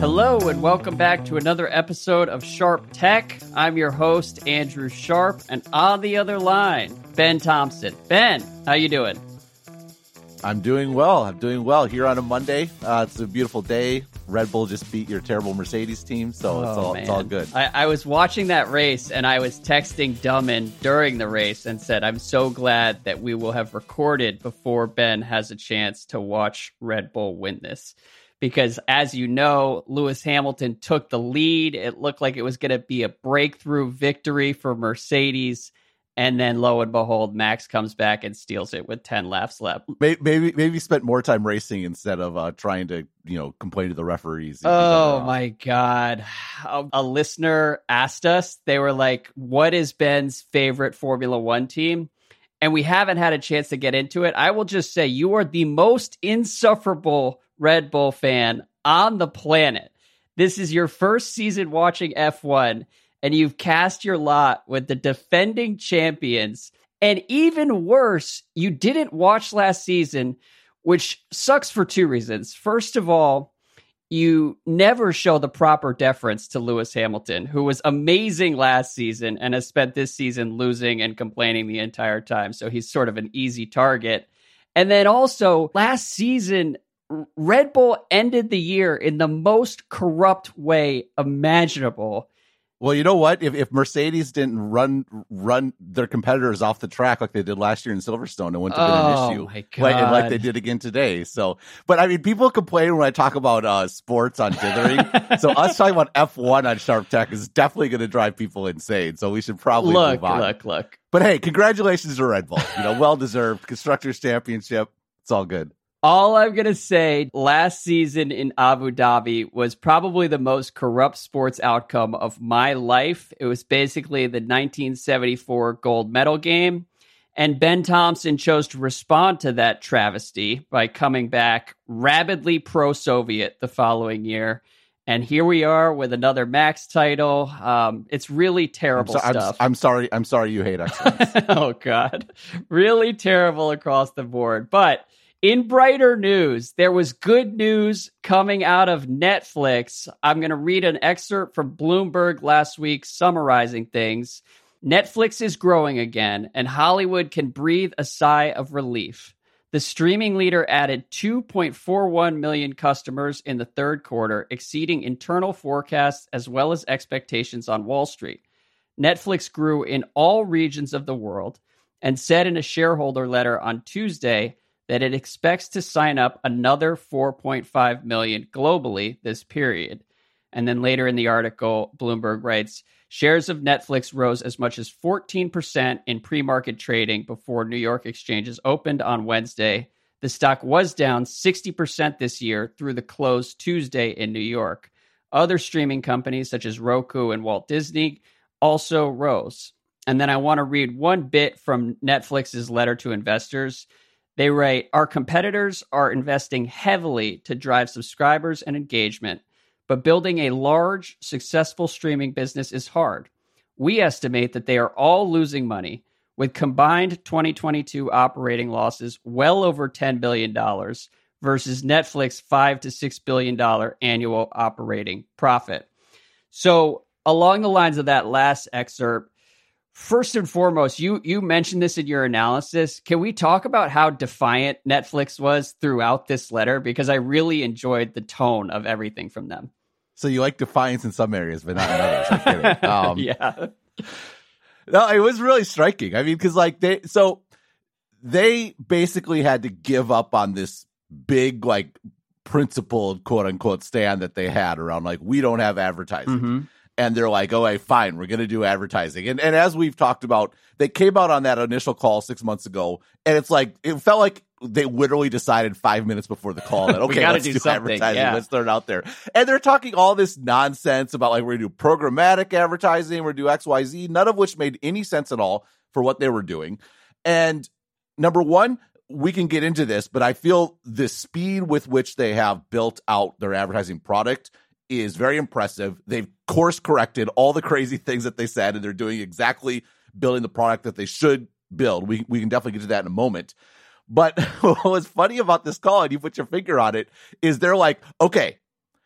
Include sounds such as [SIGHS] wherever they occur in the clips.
Hello, and welcome back to another episode of Sharp Tech. I'm your host, Andrew Sharp, and on the other line, Ben Thompson. Ben, how you doing? I'm doing well. I'm doing well here on a Monday. Uh, it's a beautiful day. Red Bull just beat your terrible Mercedes team, so it's, Oh, all, it's all good. I, I was watching that race, and I was texting Dummin during the race and said, I'm so glad that we will have recorded before Ben has a chance to watch Red Bull win this. Because as you know, Lewis Hamilton took the lead. It looked like it was going to be a breakthrough victory for Mercedes. And then lo and behold, Max comes back and steals it with 10 laps left. Maybe maybe, maybe spent more time racing instead of uh, trying to you know complain to the referees. Oh my god. A, a listener asked us, they were like, "What is Ben's favorite Formula 1 team?" And we haven't had a chance to get into it. I will just say you are the most insufferable Red Bull fan on the planet. This is your first season watching F1 and you've cast your lot with the defending champions. And even worse, you didn't watch last season, which sucks for two reasons. First of all, you never show the proper deference to Lewis Hamilton, who was amazing last season and has spent this season losing and complaining the entire time. So he's sort of an easy target. And then also, last season, Red Bull ended the year in the most corrupt way imaginable. Well, you know what? If, if Mercedes didn't run run their competitors off the track like they did last year in Silverstone, it wouldn't have been Oh, an issue. my Like, and like they did again today. So, but I mean, people complain when I talk about uh, sports on dithering. [LAUGHS] so us talking about F1 on Sharp Tech is definitely going to drive people insane. So we should probably Look, move on. look, look. But hey, congratulations to Red Bull. You know, well deserved constructors championship. It's all good. All I'm going to say last season in Abu Dhabi was probably the most corrupt sports outcome of my life. It was basically the 1974 gold medal game. And Ben Thompson chose to respond to that travesty by coming back rabidly pro Soviet the following year. And here we are with another Max title. Um, it's really I'm, terrible so- I'm- stuff. I'm sorry. I'm sorry you hate excellence. [LAUGHS] oh god really terrible across the board but in brighter news there was good news coming out of netflix. I'm going to read an excerpt from bloomberg last week summarizing things. Netflix is growing again and hollywood can breathe a sigh of relief. The streaming leader added 2.41 million customers in the third quarter exceeding internal forecasts as well as expectations on wall street. Netflix grew in all regions of the world and said in a shareholder letter on Tuesday that it expects to sign up another 4.5 million globally this period. And then later in the article, Bloomberg writes shares of Netflix rose as much as 14% in pre market trading before New York exchanges opened on Wednesday. The stock was down 60% this year through the close Tuesday in New York. Other streaming companies such as Roku and Walt Disney also rose. And then I want to read one bit from Netflix's letter to investors. They write Our competitors are investing heavily to drive subscribers and engagement, but building a large, successful streaming business is hard. We estimate that they are all losing money, with combined 2022 operating losses well over $10 billion versus Netflix 5 to $6 billion annual operating profit. So, along the lines of that last excerpt, first and foremost, you you mentioned this in your analysis. Can we talk about how defiant Netflix was throughout this letter? Because I really enjoyed the tone of everything from them. so you like defiance in some areas, but not in others. [LAUGHS] Um, yeah. No, it was really striking. I mean, because like they, so they basically had to give up on this big, like, principled quote unquote stand that they had around like, we don't have advertising. hmm And they're like, oh, hey, fine, we're going to do advertising. And, and as we've talked about, they came out on that initial call six months ago. And it's like, it felt like they literally decided five minutes before the call that, [LAUGHS] okay, let's do do, advertising. yeah. Let's throw it out there. And they're talking all this nonsense about like, we're going to do programmatic advertising, we're going to do XYZ, none of which made any sense at all for what they were doing. And number one, we can get into this, but I feel the speed with which they have built out their advertising product is very impressive. They've course corrected all the crazy things that they said, and they're doing exactly building the product that they should build. We we can definitely get to that in a moment. But [LAUGHS] what was funny about this call, and you put your finger on it, is they're like, okay,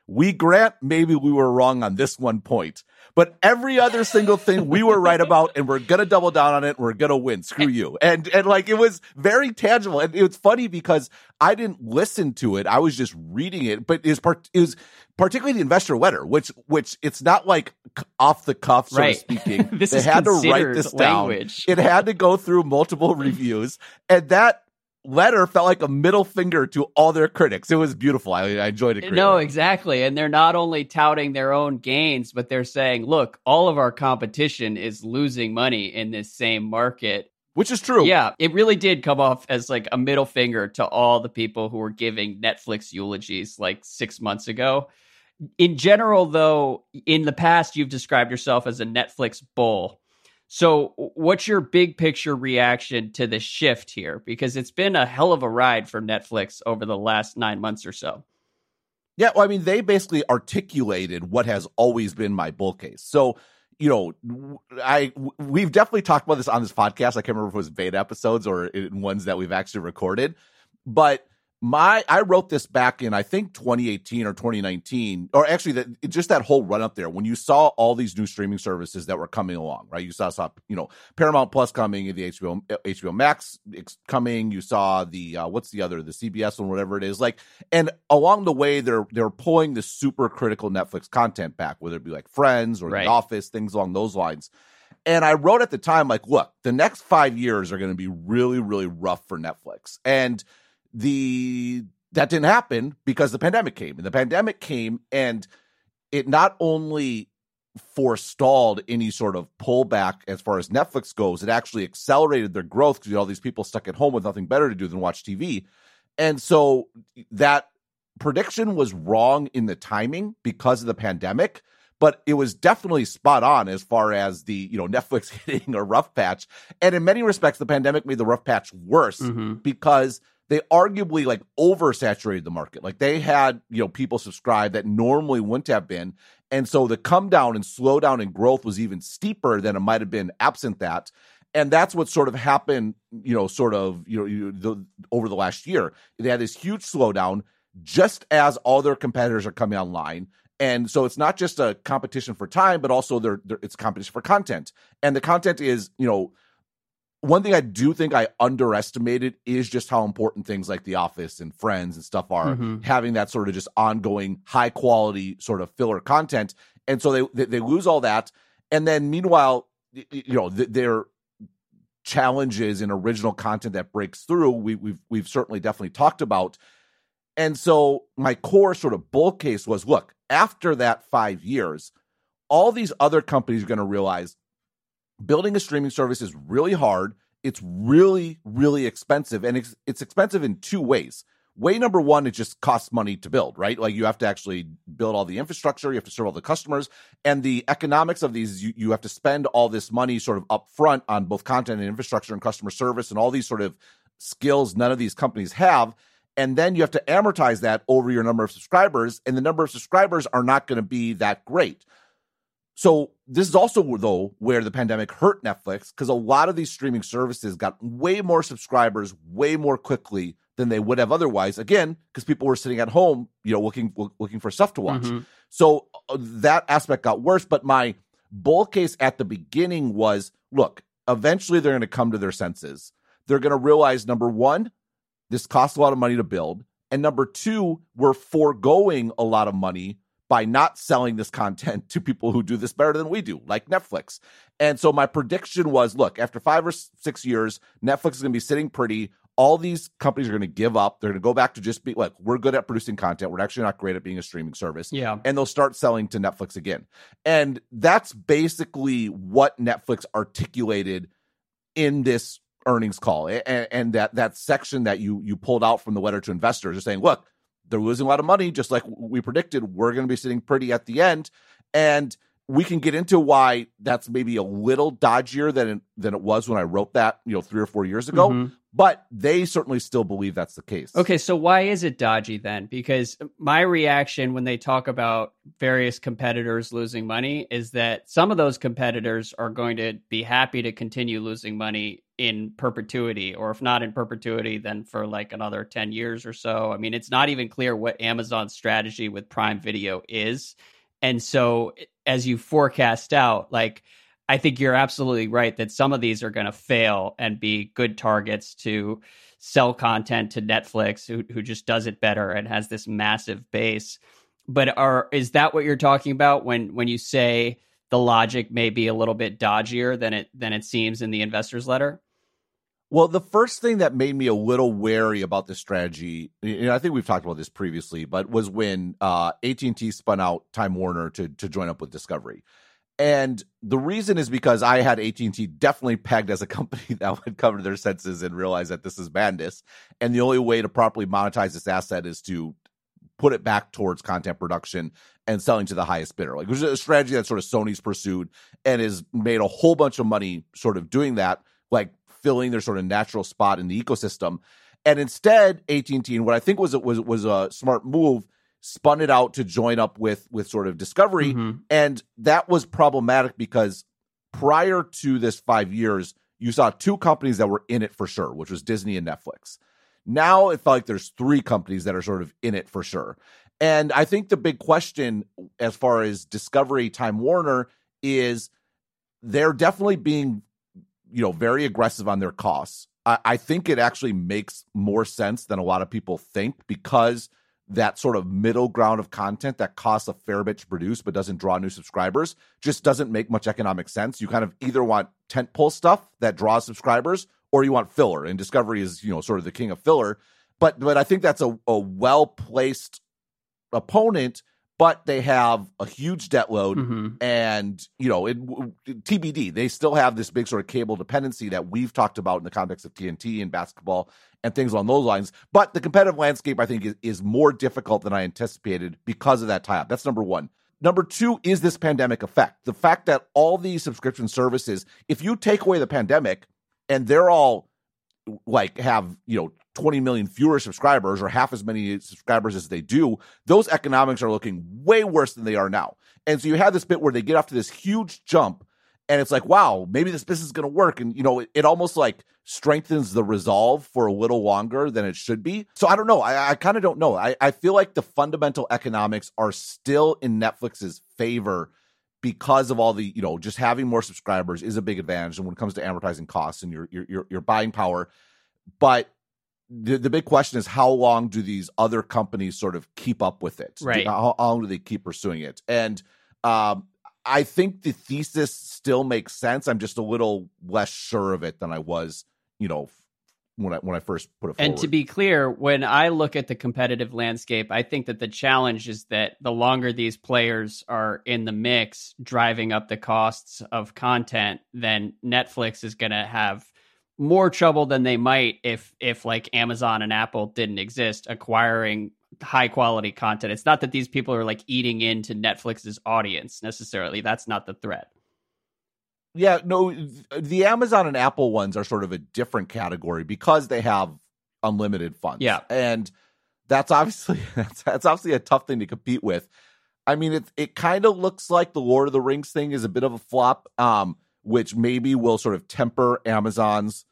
We grant maybe we were wrong on this one point, but every other single thing we were right about, and we're gonna double down on it. We're gonna win. Screw eh. you. And and like it was very tangible, and it was funny because I didn't listen to it. I was just reading it, but it was part it was particularly the investor letter, which which it's not like off the cuff, so Right. to speaking. [LAUGHS] This they is had to write this down. language. It had to go through multiple reviews, and that letter felt like a middle finger to all their critics. It was beautiful. I, I enjoyed it. No, exactly. And they're not only touting their own gains, but they're saying, look, all of our competition is losing money in this same market. which is true. Yeah, it really did come off as like a middle finger to all the people who were giving Netflix eulogies like six months ago. In general, though, in the past, you've described yourself as a Netflix bull. So, what's your big picture reaction to the shift here? Because it's been a hell of a ride for Netflix over the last nine months or so. Yeah, well, I mean, they basically articulated what has always been my bull case. So, you know, I we've definitely talked about this on this podcast. I can't remember if it was beta episodes or in ones that we've actually recorded, but my I wrote this back in I think 2018 or 2019, or actually that just that whole run up there when you saw all these new streaming services that were coming along, right? You saw, saw you know Paramount Plus coming, the HBO HBO Max coming. You saw the uh, what's the other the CBS one, whatever it is, like, and along the way they're they're pulling the super critical Netflix content back, whether it be like Friends or Right. The Office, things along those lines. And I wrote at the time, like, look, the next five years are going to be really, really rough for Netflix. And the that didn't happen because the pandemic came. And the pandemic came and it not only forestalled any sort of pullback as far as Netflix goes, it actually accelerated their growth because you know all these people stuck at home with nothing better to do than watch TV. And so that prediction was wrong in the timing because of the pandemic but it was definitely spot on as far as the you know Netflix [LAUGHS] hitting a rough patch. And in many respects, the pandemic made the rough patch worse Mhm. because they arguably like oversaturated the market. Like they had you know people subscribe that normally wouldn't have been, and so the come down and slow down in growth was even steeper than it might have been absent that. And that's what sort of happened, you know, sort of, you know, you, the, over the last year. They had this huge slowdown just as all their competitors are coming online. And so it's not just a competition for time, but also they're, they're, it's competition for content. And the content is, you know, one thing I do think I underestimated is just how important things like The Office and Friends and stuff are Mhm. having that sort of just ongoing high quality sort of filler content. And so they they, they lose all that. And then meanwhile, you know, th- their challenges in original content that breaks through, we, we've we've certainly definitely talked about. And so my core sort of bull case was look, after that five years, all these other companies are going to realize building a streaming service is really hard. It's really, really expensive. And it's, it's expensive in two ways. Way number one, it just costs money to build, right? Like you have to actually build all the infrastructure, you have to serve all the customers, and the economics of these, you, you have to spend all this money sort of upfront on both content and infrastructure and customer service and all these sort of skills none of these companies have and then you have to amortize that over your number of subscribers and the number of subscribers are not going to be that great so this is also though where the pandemic hurt netflix because a lot of these streaming services got way more subscribers way more quickly than they would have otherwise again because people were sitting at home you know looking looking for stuff to watch Mhm. so uh, that aspect got worse. But my bull case at the beginning was look, eventually they're going to come to their senses. They're going to realize number one, this costs a lot of money to build. And number two, we're foregoing a lot of money by not selling this content to people who do this better than we do, like Netflix. And so my prediction was look, after five or six years, Netflix is going to be sitting pretty. All these companies are going to give up. They're going to go back to just be like, we're good at producing content. We're actually not great at being a streaming service Yeah. and they'll start selling to Netflix again. And that's basically what Netflix articulated in this earnings call. And, and that that section that you you pulled out from the letter to investors is saying, look, they're losing a lot of money, just like we predicted. We're going to be sitting pretty at the end, and we can get into why that's maybe a little dodgier than it, than it was when I wrote that, you know, three or four years ago. Mhm. But they certainly still believe that's the case. Okay, so why is it dodgy then? Because my reaction when they talk about various competitors losing money is that some of those competitors are going to be happy to continue losing money in perpetuity, or if not in perpetuity, then for like another 10 years or so. I mean, it's not even clear what Amazon's strategy with Prime Video is. And so as you forecast out, like, I think you're absolutely right that some of these are going to fail and be good targets to sell content to Netflix, who who just does it better and has this massive base. But are is that what you're talking about when when you say the logic may be a little bit dodgier than it than it seems in the investors letter? Well, the first thing that made me a little wary about this strategy, and I think we've talked about this previously, but was when uh, AT&T spun out Time Warner to to join up with Discovery. And the reason is because I had AT&T definitely pegged as a company [LAUGHS] that would cover their senses and realize that this is madness. And the only way to properly monetize this asset is to put it back towards content production and selling to the highest bidder. Like, there's a strategy that sort of Sony's pursued and has made a whole bunch of money sort of doing that, like filling their sort of natural spot in the ecosystem. And instead, AT&T, and what I think was was was a smart move, spun it out to join up with with sort of Discovery, mm-hmm. and that was problematic because prior to this five years, you saw two companies that were in it for sure, which was Disney and Netflix. Now it felt like there's three companies that are sort of in it for sure. And I think the big question as far as Discovery Time Warner is they're definitely being, you know, very aggressive on their costs. I, I think it actually makes more sense than a lot of people think because – that sort of middle ground of content that costs a fair bit to produce but doesn't draw new subscribers just doesn't make much economic sense. You kind of either want tentpole stuff that draws subscribers or you want filler. And Discovery is, you know, sort of the king of filler. But but I think that's a, a well placed opponent but they have a huge debt load mm-hmm. and you know it, tbd they still have this big sort of cable dependency that we've talked about in the context of tnt and basketball and things along those lines. But the competitive landscape i think is, is more difficult than i anticipated because of that tie-up. That's number one. Number two is this pandemic effect. The fact that all these subscription services if you take away the pandemic and they're all like have you know 20 million fewer subscribers or half as many subscribers as they do, those economics are looking way worse than they are now. And so you have this bit where they get off to this huge jump and it's like, wow, maybe this business is going to work. And, you know, it, it, almost like strengthens the resolve for a little longer than it should be. So I don't know. I, I kind of don't know. I, I feel like the fundamental economics are still in Netflix's favor because of all the, you know, just having more subscribers is a big advantage. And when it comes to advertising costs and your, your, your buying power. But the, the big question is how long do these other companies sort of keep up with it? Right. How, how long do they keep pursuing it? And um, I think the thesis still makes sense. I'm just a little less sure of it than I was, you know, when I when I first put it forward. And to be clear, when I look at the competitive landscape, I think that the challenge is that the longer these players are in the mix, driving up the costs of content, then Netflix is going to have more trouble than they might if if like Amazon and Apple didn't exist acquiring high quality content. It's not that these people are like eating into Netflix's audience necessarily. That's not the threat. Yeah, no, the Amazon and Apple ones are sort of a different category because they have unlimited funds. Yeah. And that's obviously [LAUGHS] that's, that's obviously a tough thing to compete with. I mean, it it kind of looks like the Lord of the Rings thing is a bit of a flop, um, which maybe will sort of temper Amazon's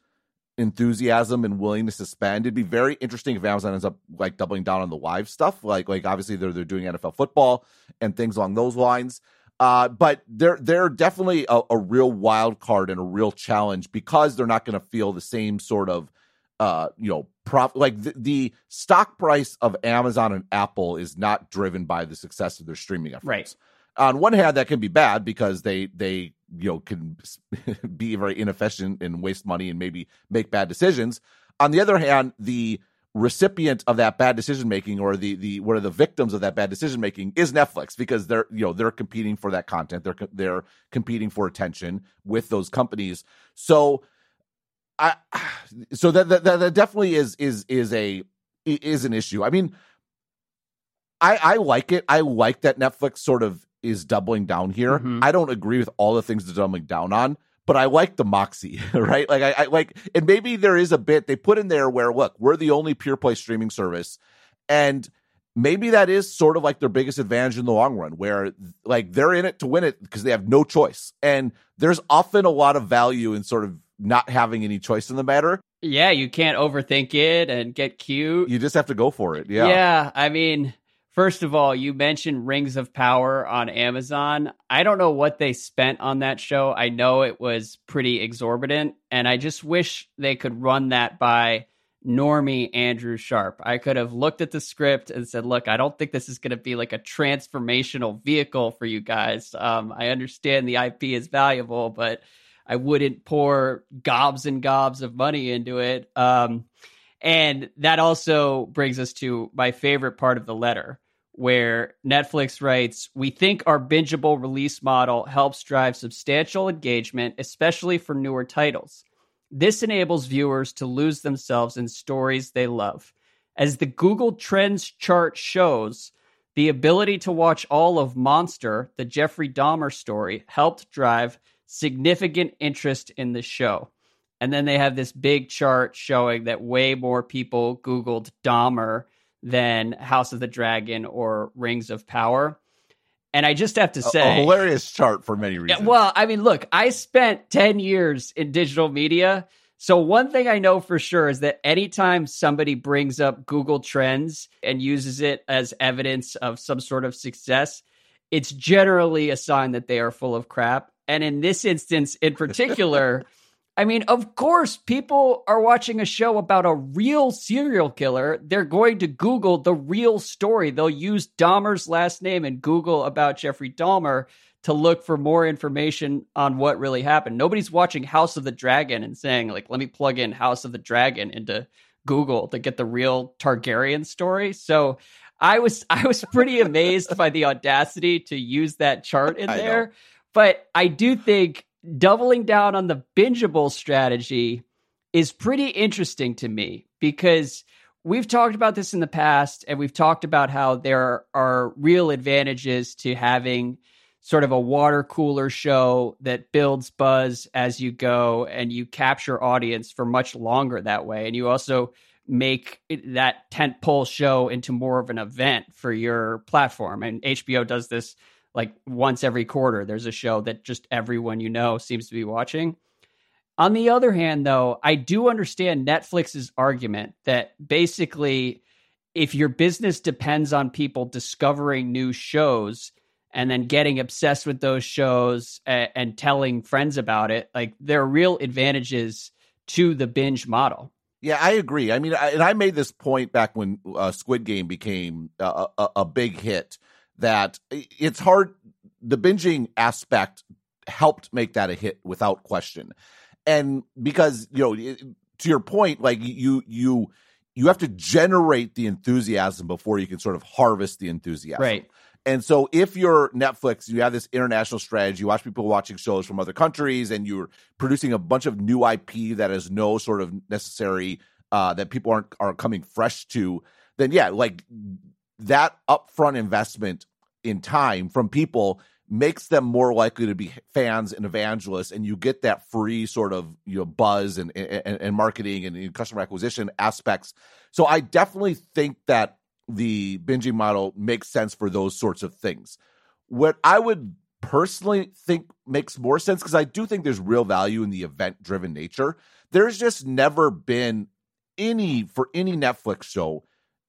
enthusiasm and willingness to spend. It'd be very interesting if Amazon ends up like doubling down on the live stuff. Like like obviously they're they're doing NFL football and things along those lines. Uh, but they're they're definitely a, a, real wild card and a real challenge because they're not going to feel the same sort of uh, you know prof like the, the, stock price of Amazon and Apple is not driven by the success of their streaming efforts. Right. On one hand, that can be bad because they they you know can [LAUGHS] be very inefficient and waste money and maybe make bad decisions. On the other hand, the recipient of that bad decision making or the the what are the victims of that bad decision making is Netflix because they're you know they're competing for that content. They're they're competing for attention with those companies. So I [SIGHS] so that that, that definitely is is is a is an issue. I mean I I like it. I like that Netflix sort of is doubling down here. Mm-hmm. I don't agree with all the things they're doubling down on, but I like the moxie, [LAUGHS] right? Like I, I like, and maybe there is a bit they put in there where look, we're the only pure play streaming service, and maybe that is sort of like their biggest advantage in the long run, where like they're in it to win it because they have no choice, and there's often a lot of value in sort of not having any choice in the matter. Yeah, you can't overthink it and get cute. You just have to go for it. Yeah. Yeah, I mean First of all, you mentioned Rings of Power on Amazon. I don't know what they spent on that show. I know it was pretty exorbitant, and I just wish they could run that by normie Andrew Sharp. I could have looked at the script and said, "Look, I don't think this is going to be like a transformational vehicle for you guys. Um, I understand the IP is valuable, but I wouldn't pour gobs and gobs of money into it." Um, and that also brings us to my favorite part of the letter, where Netflix writes We think our bingeable release model helps drive substantial engagement, especially for newer titles. This enables viewers to lose themselves in stories they love. As the Google Trends chart shows, the ability to watch all of Monster, the Jeffrey Dahmer story, helped drive significant interest in the show. And then they have this big chart showing that way more people Googled Dahmer than House of the Dragon or Rings of Power. And I just have to say, a, a hilarious chart for many reasons. Yeah, well, I mean, look, I spent 10 years in digital media. So, one thing I know for sure is that anytime somebody brings up Google Trends and uses it as evidence of some sort of success, it's generally a sign that they are full of crap. And in this instance, in particular, [LAUGHS] I mean, of course, people are watching a show about a real serial killer. They're going to Google the real story. They'll use Dahmer's last name and Google about Jeffrey Dahmer to look for more information on what really happened. Nobody's watching House of the Dragon and saying, like, let me plug in House of the Dragon into Google to get the real Targaryen story. So I was [LAUGHS] I was pretty amazed by the audacity to use that chart in there. But I do think doubling down on the bingeable strategy is pretty interesting to me because we've talked about this in the past and we've talked about how there are real advantages to having sort of a water cooler show that builds buzz as you go and you capture audience for much longer that way. And you also make that tent pole show into more of an event for your platform. And HBO does this like once every quarter there's a show that just everyone you know seems to be watching. On the other hand though, I do understand Netflix's argument that basically if your business depends on people discovering new shows and then getting obsessed with those shows and, and telling friends about it, like there are real advantages to the binge model. Yeah, I agree. I mean, I, and I made this point back when uh, Squid Game became a, a, a big hit that it's hard. The binging aspect helped make that a hit without question. And because, you know, to your point, like you, you, you have to generate the enthusiasm before you can sort of harvest the enthusiasm. Right. And so if you're Netflix, you have this international strategy, you watch people watching shows from other countries and you're producing a bunch of new IP that has no sort of necessary uh, that people aren't are coming fresh to, then yeah, like that upfront investment in time from people makes them more likely to be fans and evangelists and you get that free sort of you know buzz and and, and marketing and, customer acquisition aspects. So i definitely think that the binging model makes sense for those sorts of things. What i would personally think makes more sense because i do think there's real value in the event driven nature. There's just never been any for any netflix show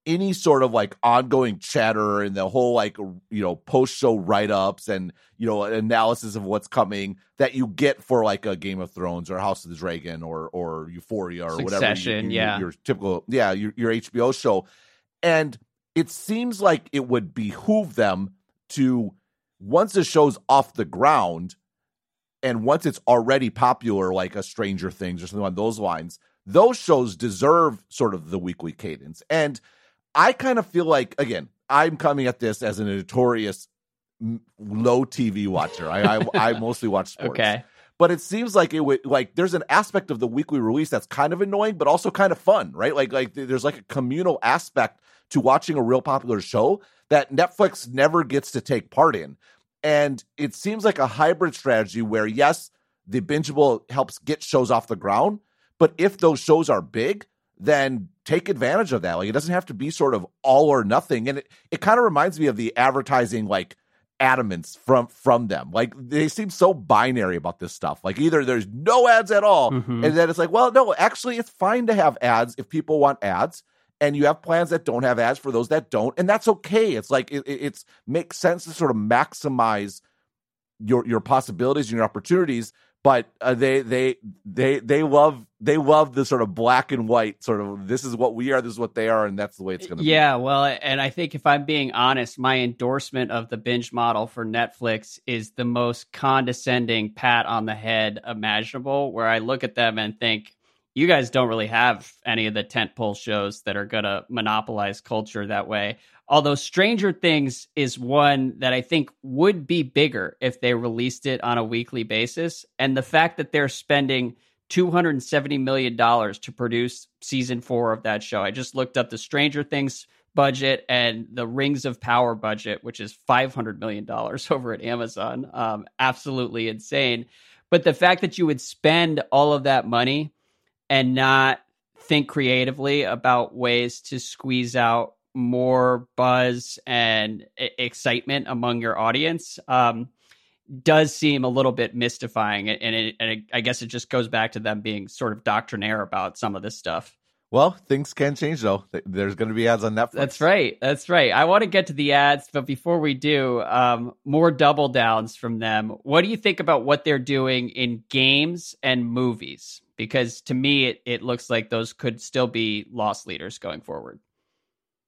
any sort of like ongoing chatter and the whole like you know post show write ups and you know analysis of what's coming that you get for like a Game of Thrones or House of the Dragon or or Euphoria or Succession, whatever. You, you, yeah, your typical yeah your your HBO show, and it seems like it would behoove them to once the show's off the ground and once it's already popular like a Stranger Things or something on those lines, those shows deserve sort of the weekly cadence and I kind of feel like again, I'm coming at this as a notorious low TV watcher. I I, I [LAUGHS] mostly watch sports. Okay. But it seems like it would like there's an aspect of the weekly release that's kind of annoying, but also kind of fun, right? Like like there's like a communal aspect to watching a real popular show that Netflix never gets to take part in. And it seems like a hybrid strategy where yes, the bingeable helps get shows off the ground. But if those shows are big, then take advantage of that. Like it doesn't have to be sort of all or nothing. And it, it kind of reminds me of the advertising like adamance from from them. Like they seem so binary about this stuff. Like either there's no ads at all, mm-hmm. and then it's like, well, no, actually it's fine to have ads if people want ads. And you have plans that don't have ads for those that don't, and that's okay. It's like it, it's makes sense to sort of maximize your your possibilities and your opportunities but uh, they they they they love they love the sort of black and white sort of this is what we are this is what they are and that's the way it's going to be yeah, be. well and I think if I'm being honest my endorsement of the binge model for Netflix is the most condescending pat on the head imaginable where I look at them and think you guys don't really have any of the tentpole shows that are going to monopolize culture that way Although Stranger Things is one that I think would be bigger if they released it on a weekly basis. And the fact that they're spending $270 million to produce season four of that show. I just looked up the Stranger Things budget and the Rings of Power budget, which is $500 million [LAUGHS] over at Amazon. Um, absolutely insane. But the fact that you would spend all of that money and not think creatively about ways to squeeze out more buzz and excitement among your audience um, does seem a little bit mystifying. And, it, and it, I guess it just goes back to them being sort of doctrinaire about some of this stuff. Well, things can change though. There's going to be ads on Netflix. That's right. That's right. I want to get to the ads, but before we do, um, more double downs from them. What do you think about what they're doing in games and movies? Because to me, it, it looks like those could still be loss leaders going forward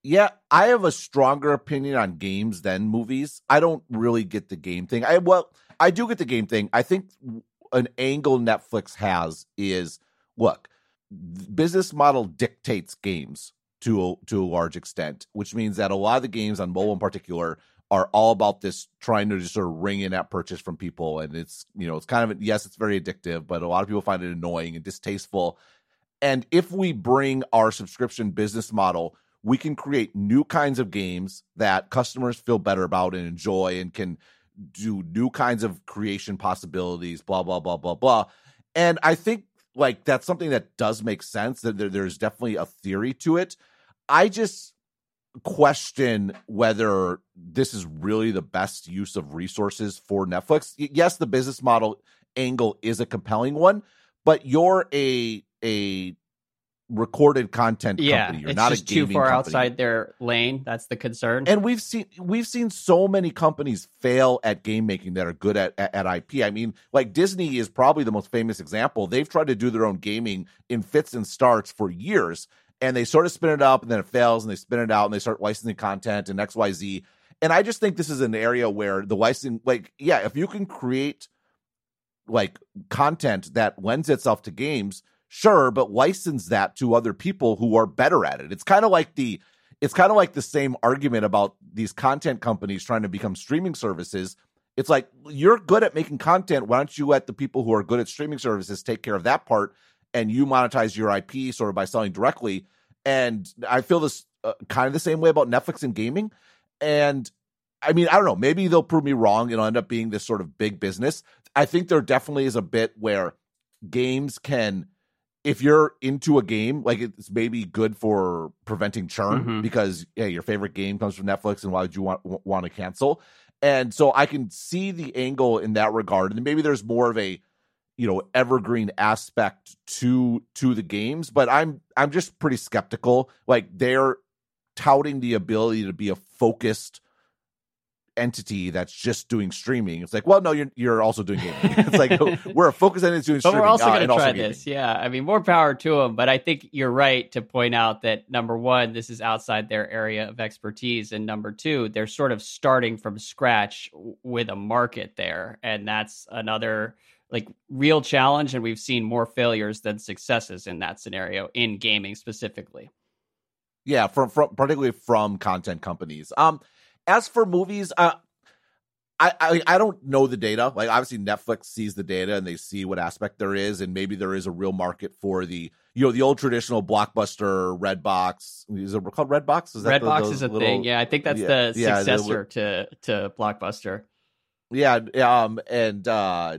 yeah, I have a stronger opinion on games than movies. I don't really get the game thing. I well, I do get the game thing. I think an angle Netflix has is look, business model dictates games to a, to a large extent, which means that a lot of the games on mobile in particular are all about this trying to just sort of ring in that purchase from people and it's you know it's kind of yes it's very addictive but a lot of people find it annoying and distasteful and if we bring our subscription business model we can create new kinds of games that customers feel better about and enjoy and can do new kinds of creation possibilities, blah, blah, blah, blah, blah. And I think like that's something that does make sense that there, there's definitely a theory to it. I just question whether this is really the best use of resources for Netflix. Yes, the business model angle is a compelling one, but you're a a recorded content yeah, company. You're it's not just too far company. outside their lane. That's the concern. And we've seen we've seen so many companies fail at game making that are good at, at, at IP. I mean, like Disney is probably the most famous example. They've tried to do their own gaming in fits and starts for years, and they sort of spin it up and then it fails, and they spin it out and they start licensing content and X Y Z. And I just think this is an area where the licensing, like, yeah, if you can create like content that lends itself to games Sure, but license that to other people who are better at it. It's kind of like the it's kind of like the same argument about these content companies trying to become streaming services. It's like you're good at making content. Why don't you let the people who are good at streaming services take care of that part and you monetize your IP sort of by selling directly? And I feel this uh, kind of the same way about Netflix and gaming. And I mean, I don't know. Maybe they'll prove me wrong. It'll end up being this sort of big business. I think there definitely is a bit where games can if you're into a game, like it's maybe good for preventing churn mm-hmm. because yeah, your favorite game comes from Netflix, and why would you want want to cancel? And so I can see the angle in that regard, and maybe there's more of a you know evergreen aspect to to the games, but I'm I'm just pretty skeptical. Like they're touting the ability to be a focused entity that's just doing streaming. It's like, well, no, you're you're also doing gaming. [LAUGHS] it's like [LAUGHS] we're a focus entity doing but streaming. we're also uh, going to try this. Yeah, I mean, more power to them. But I think you're right to point out that number one, this is outside their area of expertise, and number two, they're sort of starting from scratch with a market there, and that's another like real challenge. And we've seen more failures than successes in that scenario in gaming specifically. Yeah, from, from particularly from content companies. Um, as for movies, uh, I, I I don't know the data. Like obviously Netflix sees the data and they see what aspect there is, and maybe there is a real market for the you know the old traditional blockbuster Redbox. Is it called Redbox? Is that Redbox the, is a little, thing. Yeah, I think that's yeah, the successor yeah, the, to to Blockbuster. Yeah, um, and uh,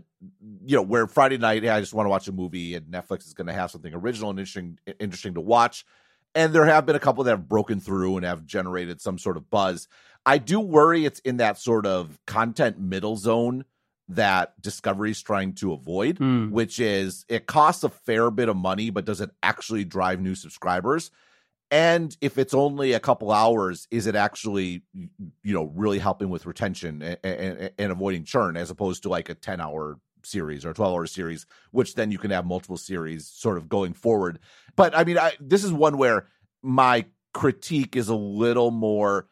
you know, where Friday night, I just want to watch a movie, and Netflix is going to have something original and interesting, interesting to watch. And there have been a couple that have broken through and have generated some sort of buzz. I do worry it's in that sort of content middle zone that Discovery's trying to avoid, Hmm. which is it costs a fair bit of money, but does it actually drive new subscribers? And if it's only a couple hours, is it actually, you know, really helping with retention and, and, and avoiding churn as opposed to like a 10 hour series or a 12 hour series, which then you can have multiple series sort of going forward. But I mean, I, this is one where my critique is a little more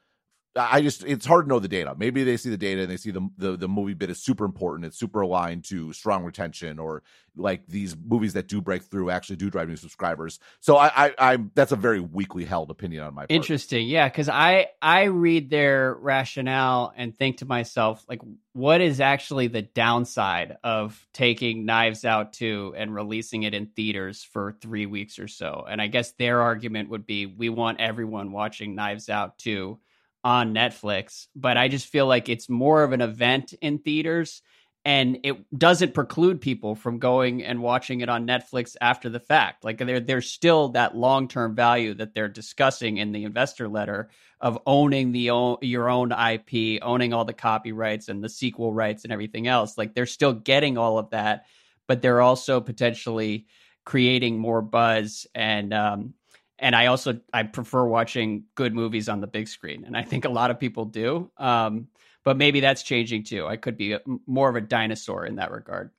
I just it's hard to know the data. Maybe they see the data and they see the, the the movie bit is super important. It's super aligned to strong retention, or like these movies that do break through actually do drive new subscribers. So I, I I'm that's a very weakly held opinion on my part. Interesting. Yeah, cuz I I read their rationale and think to myself like what is actually the downside of taking Knives Out 2 and releasing it in theaters for 3 weeks or so? And I guess their argument would be we want everyone watching Knives Out 2 on Netflix, but I just feel like it's more of an event in theaters and it doesn't preclude people from going and watching it on Netflix after the fact. Like there there's still that long-term value that they're discussing in the investor letter of owning the your own IP, owning all the copyrights and the sequel rights and everything else. Like they're still getting all of that, but they're also potentially creating more buzz and um and I also I prefer watching good movies on the big screen, and I think a lot of people do. Um, but maybe that's changing too. I could be a, more of a dinosaur in that regard.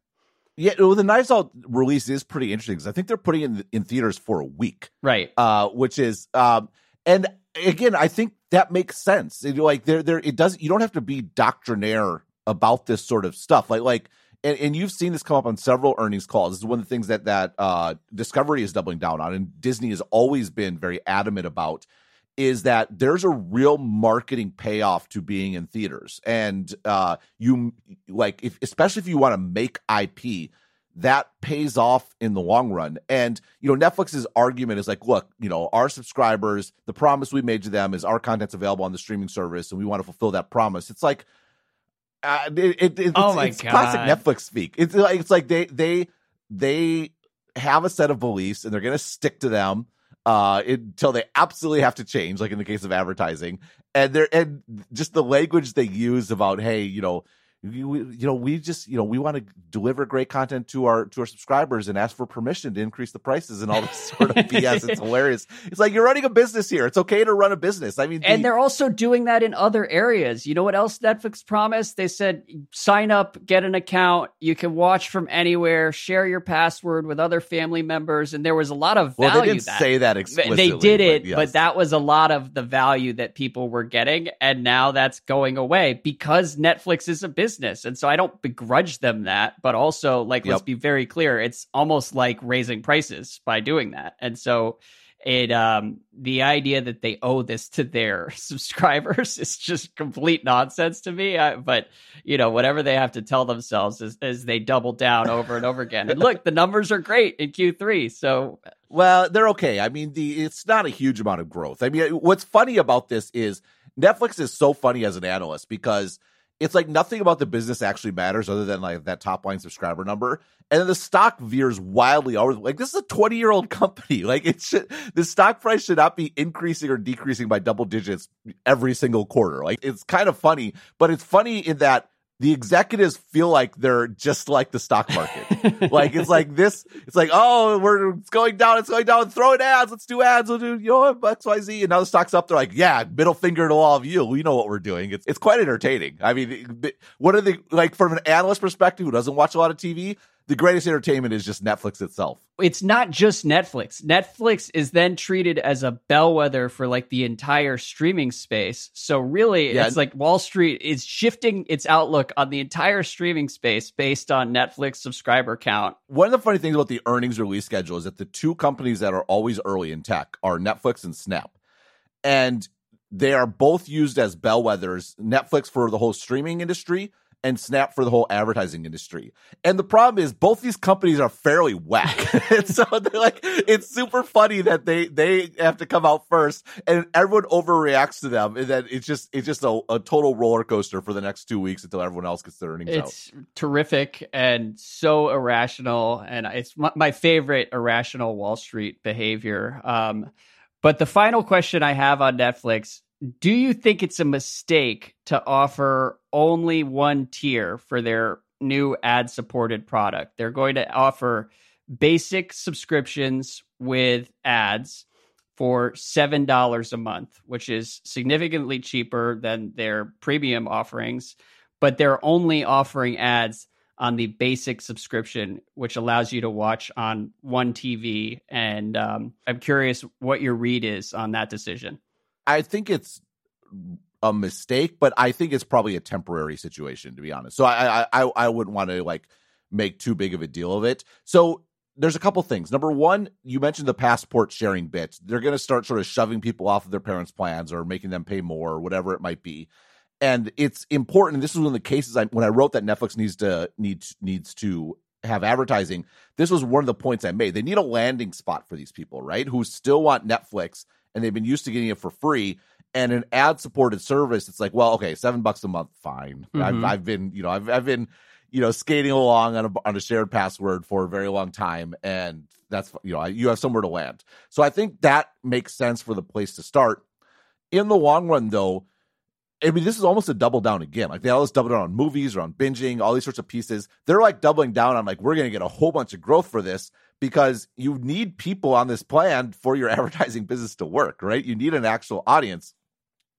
Yeah, well, the Knives Out release is pretty interesting because I think they're putting it in in theaters for a week, right? Uh, which is um, and again, I think that makes sense. It, like there, there, it does. You don't have to be doctrinaire about this sort of stuff. Like, like and, and you've seen this come up on several earnings calls. This is one of the things that that uh, Discovery is doubling down on, and Disney has always been very adamant about. Is that there's a real marketing payoff to being in theaters, and uh, you like, if, especially if you want to make IP, that pays off in the long run. And you know, Netflix's argument is like, look, you know, our subscribers, the promise we made to them is our content's available on the streaming service, and we want to fulfill that promise. It's like uh, it, it, it's, oh my it's God. classic Netflix speak. It's like it's like they they they have a set of beliefs and they're going to stick to them uh, until they absolutely have to change, like in the case of advertising. And they're and just the language they use about hey, you know. You, you know we just you know we want to deliver great content to our to our subscribers and ask for permission to increase the prices and all this [LAUGHS] sort of BS. It's hilarious. It's like you're running a business here. It's okay to run a business. I mean, the, and they're also doing that in other areas. You know what else Netflix promised? They said sign up, get an account, you can watch from anywhere, share your password with other family members, and there was a lot of value. well, they didn't that. say that explicitly. They did it, but, yes. but that was a lot of the value that people were getting, and now that's going away because Netflix is a business. And so I don't begrudge them that, but also like let's be very clear, it's almost like raising prices by doing that. And so it um the idea that they owe this to their [LAUGHS] subscribers is just complete nonsense to me. I, but you know, whatever they have to tell themselves as, as they double down over and over again. And look, the numbers are great in Q3. So Well, they're okay. I mean, the it's not a huge amount of growth. I mean, what's funny about this is Netflix is so funny as an analyst because it's like nothing about the business actually matters other than like that top line subscriber number. And then the stock veers wildly over. Like this is a 20 year old company. [LAUGHS] Like it should, the stock price should not be increasing or decreasing by double digits every single quarter. Like it's kind of funny, but it's funny in that the executives feel like they're just like the stock market. [LAUGHS] like it's like this. It's like oh, we're it's going down. It's going down. Throw in ads. Let's do ads. We'll do you know X Y Z. And now the stock's up. They're like yeah, middle finger to all of you. We know what we're doing. It's it's quite entertaining. I mean, what are the like from an analyst perspective who doesn't watch a lot of TV? The greatest entertainment is just Netflix itself. it's not just Netflix. Netflix is then treated as a bellwether for like the entire streaming space. So really, Yeah. it's like Wall Street is shifting its outlook on the entire streaming space based on Netflix subscriber count. One of the funny things about the earnings release schedule is that the two companies that are always early in tech are Netflix and Snap. And they are both used as bellwethers Netflix for the whole streaming industry and Snap for the whole advertising industry. And the problem is both these companies are fairly whack. [LAUGHS] and so they're like, it's super funny that they, they have to come out first and everyone overreacts to them. And then it's just, it's just a, a total roller coaster for the next two weeks until everyone else gets their earnings it's out. terrific and so irrational. And it's my, favorite irrational Wall Street behavior. Um, but the final question I have on Netflix do you think it's a mistake to offer only one tier for their new ad supported product? They're going to offer basic subscriptions with ads for $7 a month, which is significantly cheaper than their premium offerings, but they're only offering ads on the basic subscription, which allows you to watch on one TV. And um, I'm curious what your read is on that decision. I think it's a mistake, but I think it's probably a temporary situation to be honest. So I I I wouldn't want to like make too big of a deal of it. So there's a couple things. Number one, you mentioned the password sharing bit. They're going to start sort of shoving people off of their parents' plans or making them pay more or whatever it might be. And it's important. This is one of the cases I, when I wrote that Netflix needs to needs needs to have advertising. This was one of the points I made. They need a landing spot for these people, right? Who still want Netflix and they've been used to getting it for free and an ad supported service it's like well okay seven bucks a month fine mm-hmm. I've, I've been you know I've, I've been you know skating along on a, on a shared password for a very long time and that's you know you have somewhere to land so i think that makes sense for the place to start in the long run though I mean, this is almost a double down again. Like they always double down on movies or on binging, all these sorts of pieces. They're like doubling down on like we're going to get a whole bunch of growth for this because you need people on this plan for your [LAUGHS] advertising business to work, right? You need an actual audience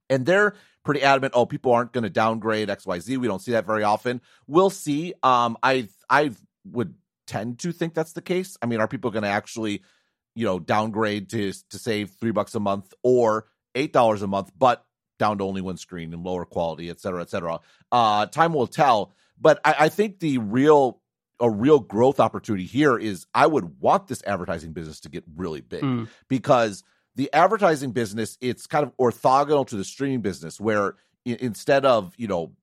and they're pretty adamant. Oh, people aren't going to downgrade X Y Z. We don't see that very often. We'll see. Um, I I would tend to think that's the case. I mean, are people going to actually, you know, downgrade to to save three bucks a month or eight dollars a month, but down to only one screen and lower quality, et cetera, et cetera. Uh, time will tell. But I, I think the real a real growth opportunity here is I would want this advertising business to get really big mm. because the advertising business it's kind of orthogonal to the streaming business where I- instead of you know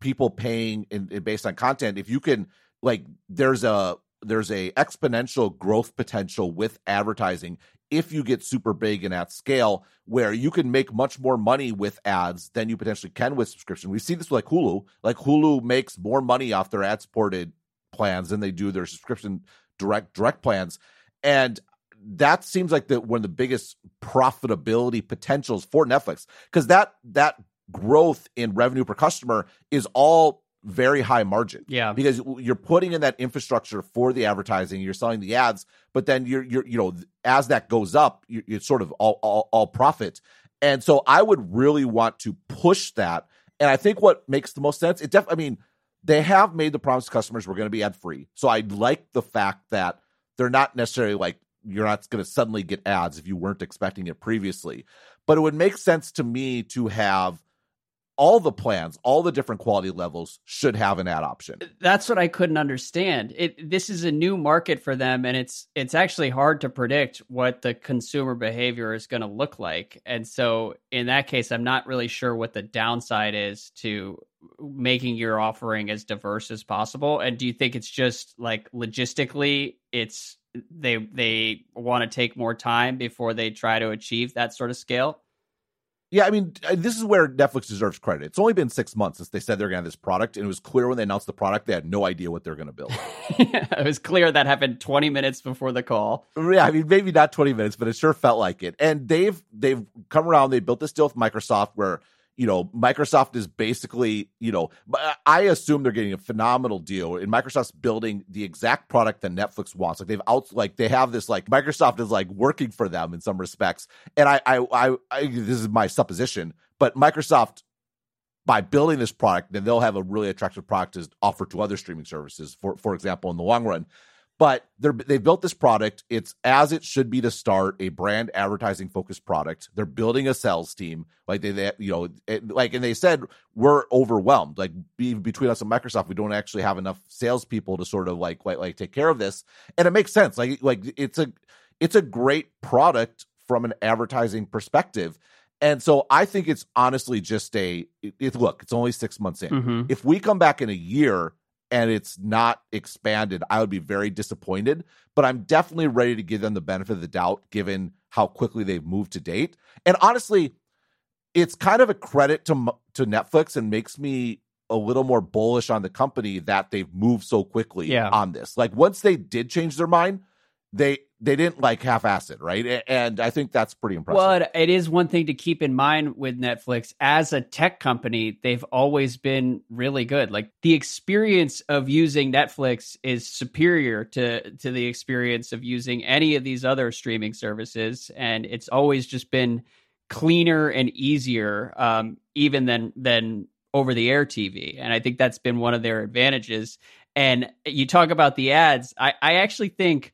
people paying in, in based on content if you can like there's a there's a exponential growth potential with advertising if you get super big and at scale where you can make much more money with ads than you potentially can with subscription. We see this with like Hulu. Like Hulu makes more money off their ad supported plans than they do their subscription direct direct plans. And that seems like the one of the biggest profitability potentials for Netflix because that that growth in revenue per customer is all very high margin. Yeah. Because you're putting in that infrastructure for the advertising, you're selling the ads, but then you're you're you know as that goes up, you're, you're sort of all, all all profit. And so I would really want to push that. And I think what makes the most sense, it def I mean, they have made the promise to customers we're going to be ad free. So I like the fact that they're not necessarily like you're not going to suddenly get ads if you weren't expecting it previously. But it would make sense to me to have all the plans, all the different quality levels should have an ad option. That's what I couldn't understand. It this is a new market for them and it's it's actually hard to predict what the consumer behavior is going to look like. And so in that case I'm not really sure what the downside is to making your offering as diverse as possible. And do you think it's just like logistically it's they they want to take more time before they try to achieve that sort of scale. Yeah, I mean, this is where Netflix deserves credit. It's only been six months since they said they're going to have this product, and it was clear when they announced the product they had no idea what they're going to build. [LAUGHS] yeah, it was clear that happened 20 minutes before the call. Yeah, I mean, maybe not 20 minutes, but it sure felt like it. And they've they've come around. They built this deal with Microsoft where you know, Microsoft is basically, you know, I assume they're getting a phenomenal deal. And Microsoft's building the exact product that Netflix wants. Like they've out, like they have this, like Microsoft is like working for them in some respects. And I, I, I, I this is my supposition, but Microsoft, by building this product, then they'll have a really attractive product to offer to other streaming services. For, for example, in the long run, but they're they built this product. It's as it should be to start a brand advertising focused product. They're building a sales team, like they, they you know, it, like and they said we're overwhelmed. Like be, between us and Microsoft, we don't actually have enough salespeople to sort of like like like take care of this, and it makes sense. Like like it's a it's a great product from an advertising perspective. And so I think it's honestly just a it, it- look, it's only 6 months in. Mhm. If we come back in a year and it's not expanded, I would be very disappointed, but I'm definitely ready to give them the benefit of the doubt given how quickly they've moved to date. And honestly, it's kind of a credit to to Netflix and makes me a little more bullish on the company that they've moved so quickly Yeah. on this. Like once they did change their mind, they they didn't like half-ass it, right? And I think that's pretty impressive. Well, it, is one thing to keep in mind with Netflix as a tech company, they've always been really good. Like the experience of using Netflix is superior to to the experience of using any of these other streaming services, and it's always just been cleaner and easier, um, even than than over the air TV. And I think that's been one of their advantages. And you talk about the ads. I, I actually think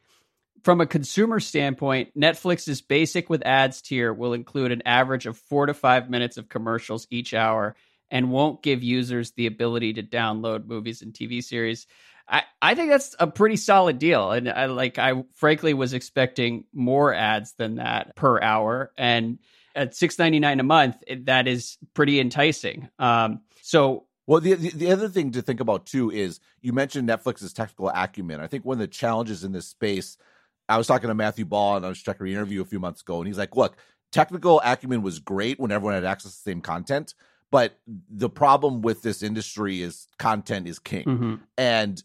from a consumer standpoint, Netflix's basic with ads tier will include an average of four to five minutes of commercials each hour and won't give users the ability to download movies and TV series. I, I think that's a pretty solid deal. And I like I frankly was expecting more ads than that per hour. And at six ninety nine a month, that is pretty enticing. Um so Well, the, the the other thing to think about too is you mentioned Netflix's technical acumen. I think one of the challenges in this space, I was talking to Matthew Ball and I was checking an interview a few months ago, and he's like, "Look, technical acumen was great when everyone had access to the same content, but the problem with this industry is content is king, mhm. and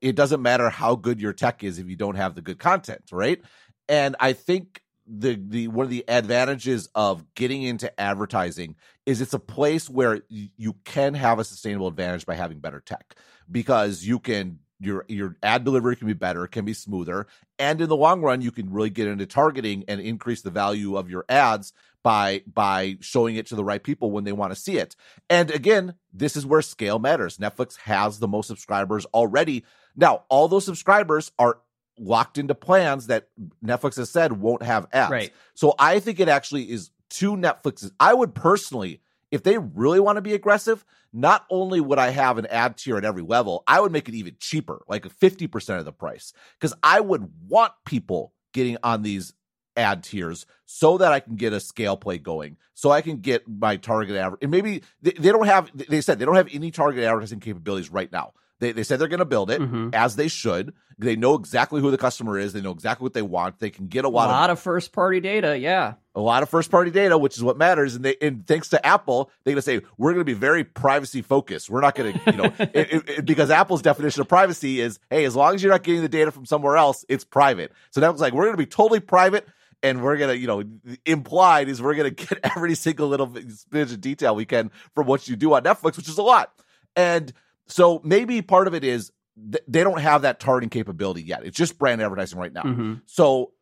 it doesn't matter how good your tech is if you don't have the good content, right? And I think the the one of the advantages of getting into advertising is it's a place where you can have a sustainable advantage by having better tech because you can your your ad delivery can be better, it can be smoother, and in the long run you can really get into targeting and increase the value of your ads by by showing it to the right people when they want to see it. And again, this is where scale matters. Netflix has the most subscribers already. Now, all those subscribers are locked into plans that Netflix has said won't have ads. Right. So I think it actually is two Netflixes. I would personally, if they really want to be aggressive, not only would I have an ad tier at every level, I would make it even cheaper, like 50% of the price. Because I would want people getting on these ad tiers so that I can get a scale play going, so I can get my target average. And maybe they, they don't have, they said they don't have any target advertising capabilities right now. They, they said they're going to build it Mhm. as they should. They know exactly who the customer is. They know exactly what they want. They can get a lot, a lot, lot, of of first party data. Yeah. a lot of first party data, which is what matters. And they and thanks to Apple, they're going to say we're going to be very privacy focused. We're not going to, you know, [LAUGHS] it, it- it- because Apple's definition of privacy is, hey, as long as you're not getting the data from somewhere else, it's private. So that was like we're going to be totally private. And we're gonna, you know, implied is we're gonna [LAUGHS] get every single little bit of detail we can from what you do on Netflix, which is a lot. And so maybe part of it is th- they don't have that targeting capability yet. It's just brand advertising right now. Mhm. So,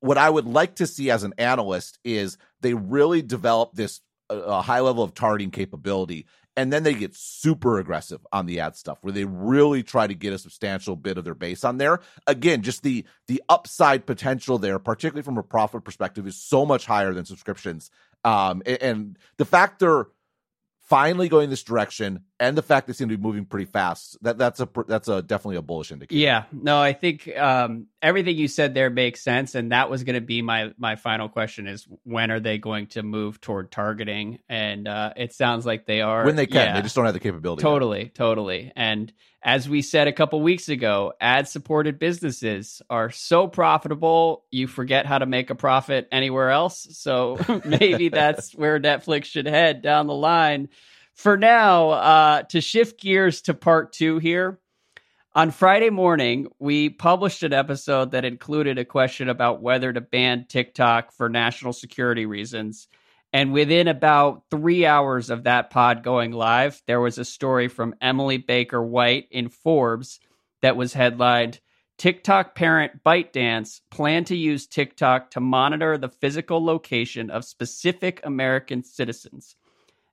what I would like to see as an analyst is they really develop this uh, a high level of targeting capability, and then they get super aggressive on the ad stuff, where they really try to get a substantial bit of their base on there. Again, just the the upside potential there, particularly from a profit perspective, is so much higher than subscriptions. Um, a- and the fact they're finally going this direction, and the fact they seem to be moving pretty fast, that that's a that's a definitely a bullish indicator. Yeah, no, I think um, everything you said there makes sense, and that was going to be my my final question: is when are they going to move toward targeting? And uh, it sounds like they are when they can, yeah, they just don't have the capability. yet. totally, totally. And as we said a couple weeks ago, ad supported businesses are so profitable, you forget how to make a profit anywhere else. So [LAUGHS] maybe that's where Netflix should head down the line. For now, uh, to shift gears to part two here. On Friday morning, we published an episode that included a question about whether to ban TikTok for national security reasons. And within about three hours of that pod going live, there was a story from Emily Baker White in Forbes that was headlined TikTok parent ByteDance plan to use TikTok to monitor the physical location of specific American citizens.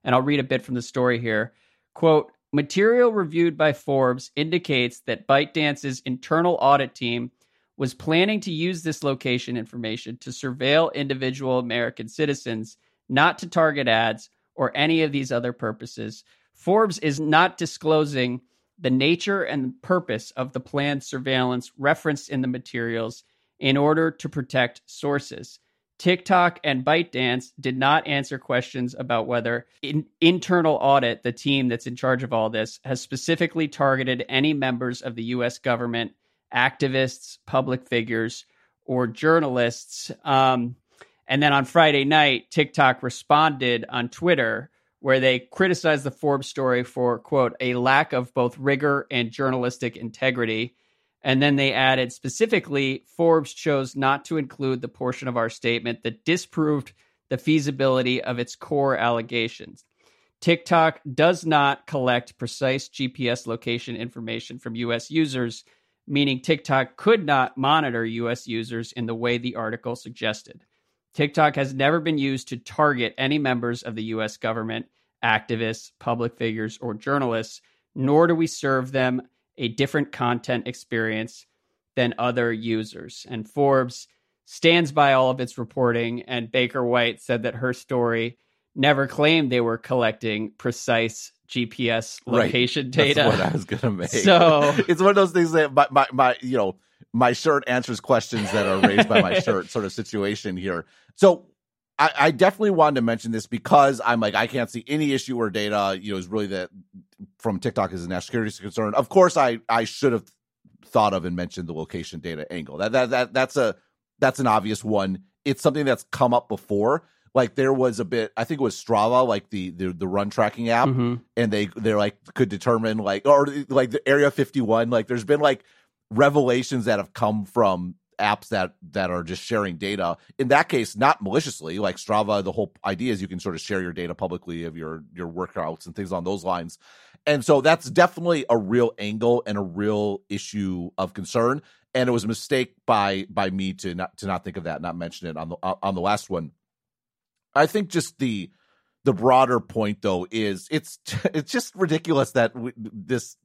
And I'll read a bit from the story here. Quote, material reviewed by Forbes indicates that ByteDance's internal audit team was planning to use this location information to surveil individual American citizens, not to target ads or any of these other purposes. Forbes is not disclosing the nature and purpose of the planned surveillance referenced in the materials in order to protect sources. TikTok and ByteDance did not answer questions about whether in, internal audit, the team that's in charge of all this, has specifically targeted any members of the U.S. government, activists, public figures, or journalists. Um, and then on Friday night, TikTok responded on Twitter where they criticized the Forbes story for, quote, a lack of both rigor and journalistic integrity. And then they added specifically, Forbes chose not to include the portion of our statement that disproved the feasibility of its core allegations. TikTok does not collect precise GPS location information from US users, meaning TikTok could not monitor US users in the way the article suggested. TikTok has never been used to target any members of the US government, activists, public figures, or journalists, nor do we serve them a different content experience than other users. And Forbes stands by all of its reporting, and Baker White said that her story never claimed they were collecting precise GPS location right. data. That's what I was going to make. So [LAUGHS] it's one of those things that my, my, my, you know, my shirt answers questions that are raised by my [LAUGHS] shirt sort of situation here. So I, I, definitely wanted to mention this because I'm like, I can't see any issue or data, you know, is really that from TikTok as a national security concern. Of course, I, I should have thought of and mentioned the location data angle. That, that, that, that's a, that's an obvious one. It's something that's come up before. Like there was a bit, I think it was Strava, like the, the, the run tracking app mm-hmm. and they, they're like, could determine like, or like the area 51, like there's been like revelations that have come from apps that that are just sharing data. In that case not maliciously like strava the whole idea is you can sort of share your data publicly of your your workouts and things on those lines. And so that's definitely a real angle and a real issue of concern. And it was a mistake by by me to not to not think of that not mention it on the on the last one. I think just the the broader point though is it's [LAUGHS] it's just ridiculous that we, this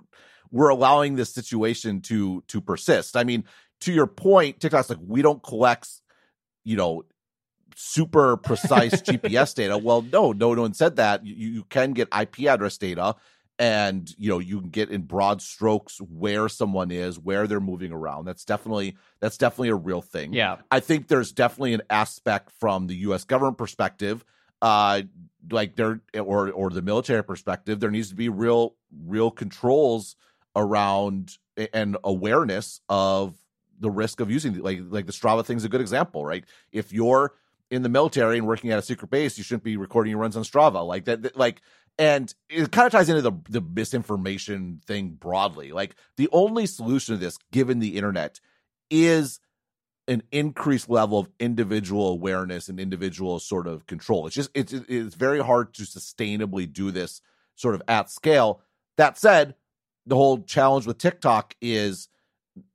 we're allowing this situation to to persist. I mean, to your point, TikTok's like we don't collect, you know, super precise [LAUGHS] GPS data. Well, no, no one said that. You, you can get IP address data, and you know you can get in broad strokes where someone is, where they're moving around. That's definitely that's definitely a real thing. Yeah, I think there's definitely an aspect from the U.S. government perspective. Uh, like there or or the military perspective, there needs to be real real controls around and awareness of the risk of using like like the Strava thing is a good example, right? If you're in the military and working at a secret base, you shouldn't be recording your runs on Strava like that. that like, and it kind of ties into the the misinformation thing broadly. Like the only solution to this, given the internet, is an increased level of individual awareness and individual sort of control. It's just it's it's very hard to sustainably do this sort of at scale. That said, the whole challenge with TikTok is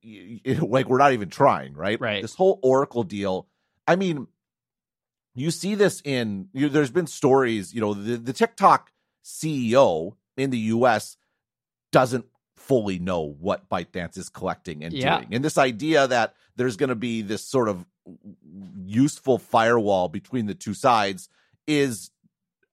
[LAUGHS] like we're not even trying, right? Right. This whole Oracle deal. I mean, you see this in you, there's been stories. You know, the, the TikTok CEO in the U.S. doesn't fully know what ByteDance is collecting and yeah. doing, and this idea that there's going to be this sort of useful firewall between the two sides is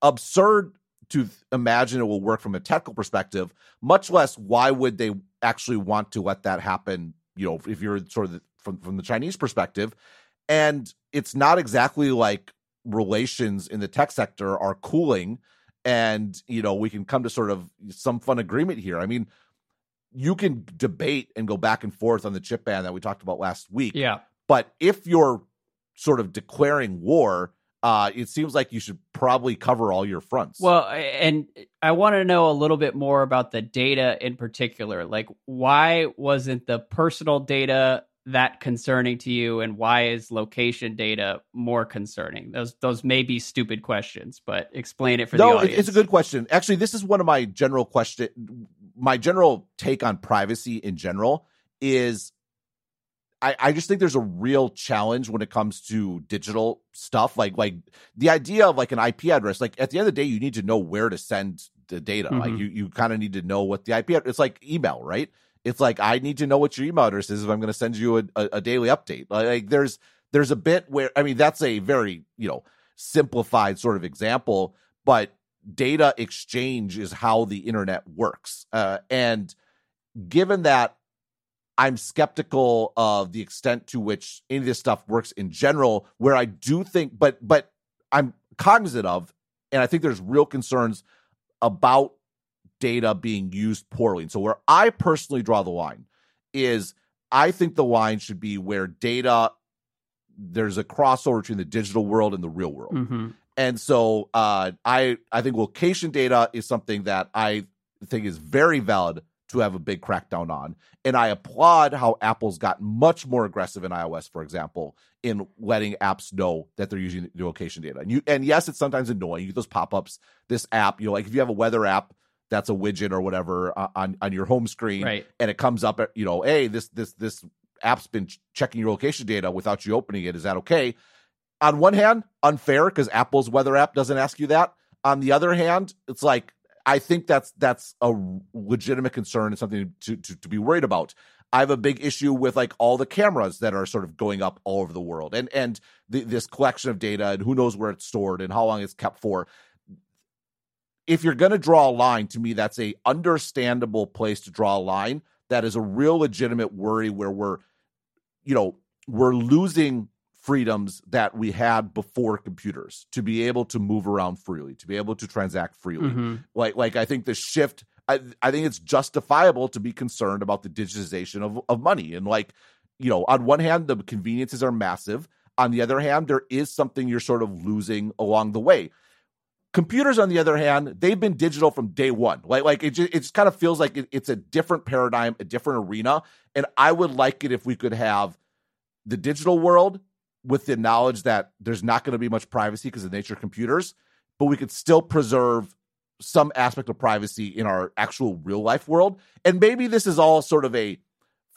absurd to imagine it will work from a technical perspective, much less why would they actually want to let that happen, you know, if you're sort of the, from from the Chinese perspective. And it's not exactly like relations in the tech sector are cooling and, you know, we can come to sort of some fun agreement here. I mean, you can debate and go back and forth on the chip ban that we talked about last week. Yeah. But if you're sort of declaring war, uh, it seems like you should probably cover all your fronts. Well, and I want to know a little bit more about the data in particular. Like, why wasn't the personal data that concerning to you, and why is location data more concerning? Those those may be stupid questions, but explain it for no, the audience. No, it's a good question. Actually, this is one of my general question. My general take on privacy in general is I, I just think there's a real challenge when it comes to digital stuff. Like like the idea of like an IP address. Like at the end of the day, you need to know where to send the data. Mm-hmm. Like you you kind of need to know what the IP. It's like email, right? It's like I need to know what your email address is if I'm going to send you a, a, a daily update. Like there's there's a bit where I mean that's a very you know simplified sort of example, but data exchange is how the internet works. Uh, and given that I'm skeptical of the extent to which any of this stuff works in general. Where I do think, but but I'm cognizant of, and I think there's real concerns about data being used poorly. And so where I personally draw the line is I think the line should be where data there's a crossover between the digital world and the real world. Mm-hmm. And so uh, I I think location data is something that I think is very valid to have a big crackdown on. And I applaud how Apple's gotten much more aggressive in iOS, for example, in letting apps know that they're using the location data. And you and yes, it's sometimes annoying. You get those pop-ups. This app, you know, like if you have a weather app that's a widget or whatever uh, on on your home screen, right. and it comes up, you know, hey, this this this app's been checking your location data without you opening it. Is that okay? On one hand, unfair because Apple's weather app doesn't ask you that. On the other hand, it's like I think that's that's a legitimate concern and something to, to, to be worried about. I have a big issue with like all the cameras that are sort of going up all over the world and and the, this collection of data and who knows where it's stored and how long it's kept for. If you're going to draw a line, to me, that's a understandable place to draw a line. That is a real legitimate worry where we're, you know, we're losing freedoms that we had before computers to be able to move around freely, to be able to transact freely. Mm-hmm. Like like I think the shift I I think it's justifiable to be concerned about the digitization of, of money. And like, you know, on one hand, the conveniences are massive. On the other hand, there is something you're sort of losing along the way. Computers, on the other hand, they've been digital from day one. Like, like it just, it just kind of feels like it, it's a different paradigm, a different arena. And I would like it if we could have the digital world with the knowledge that there's not going to be much privacy because of the nature of computers, but we could still preserve some aspect of privacy in our actual real life world. And maybe this is all sort of a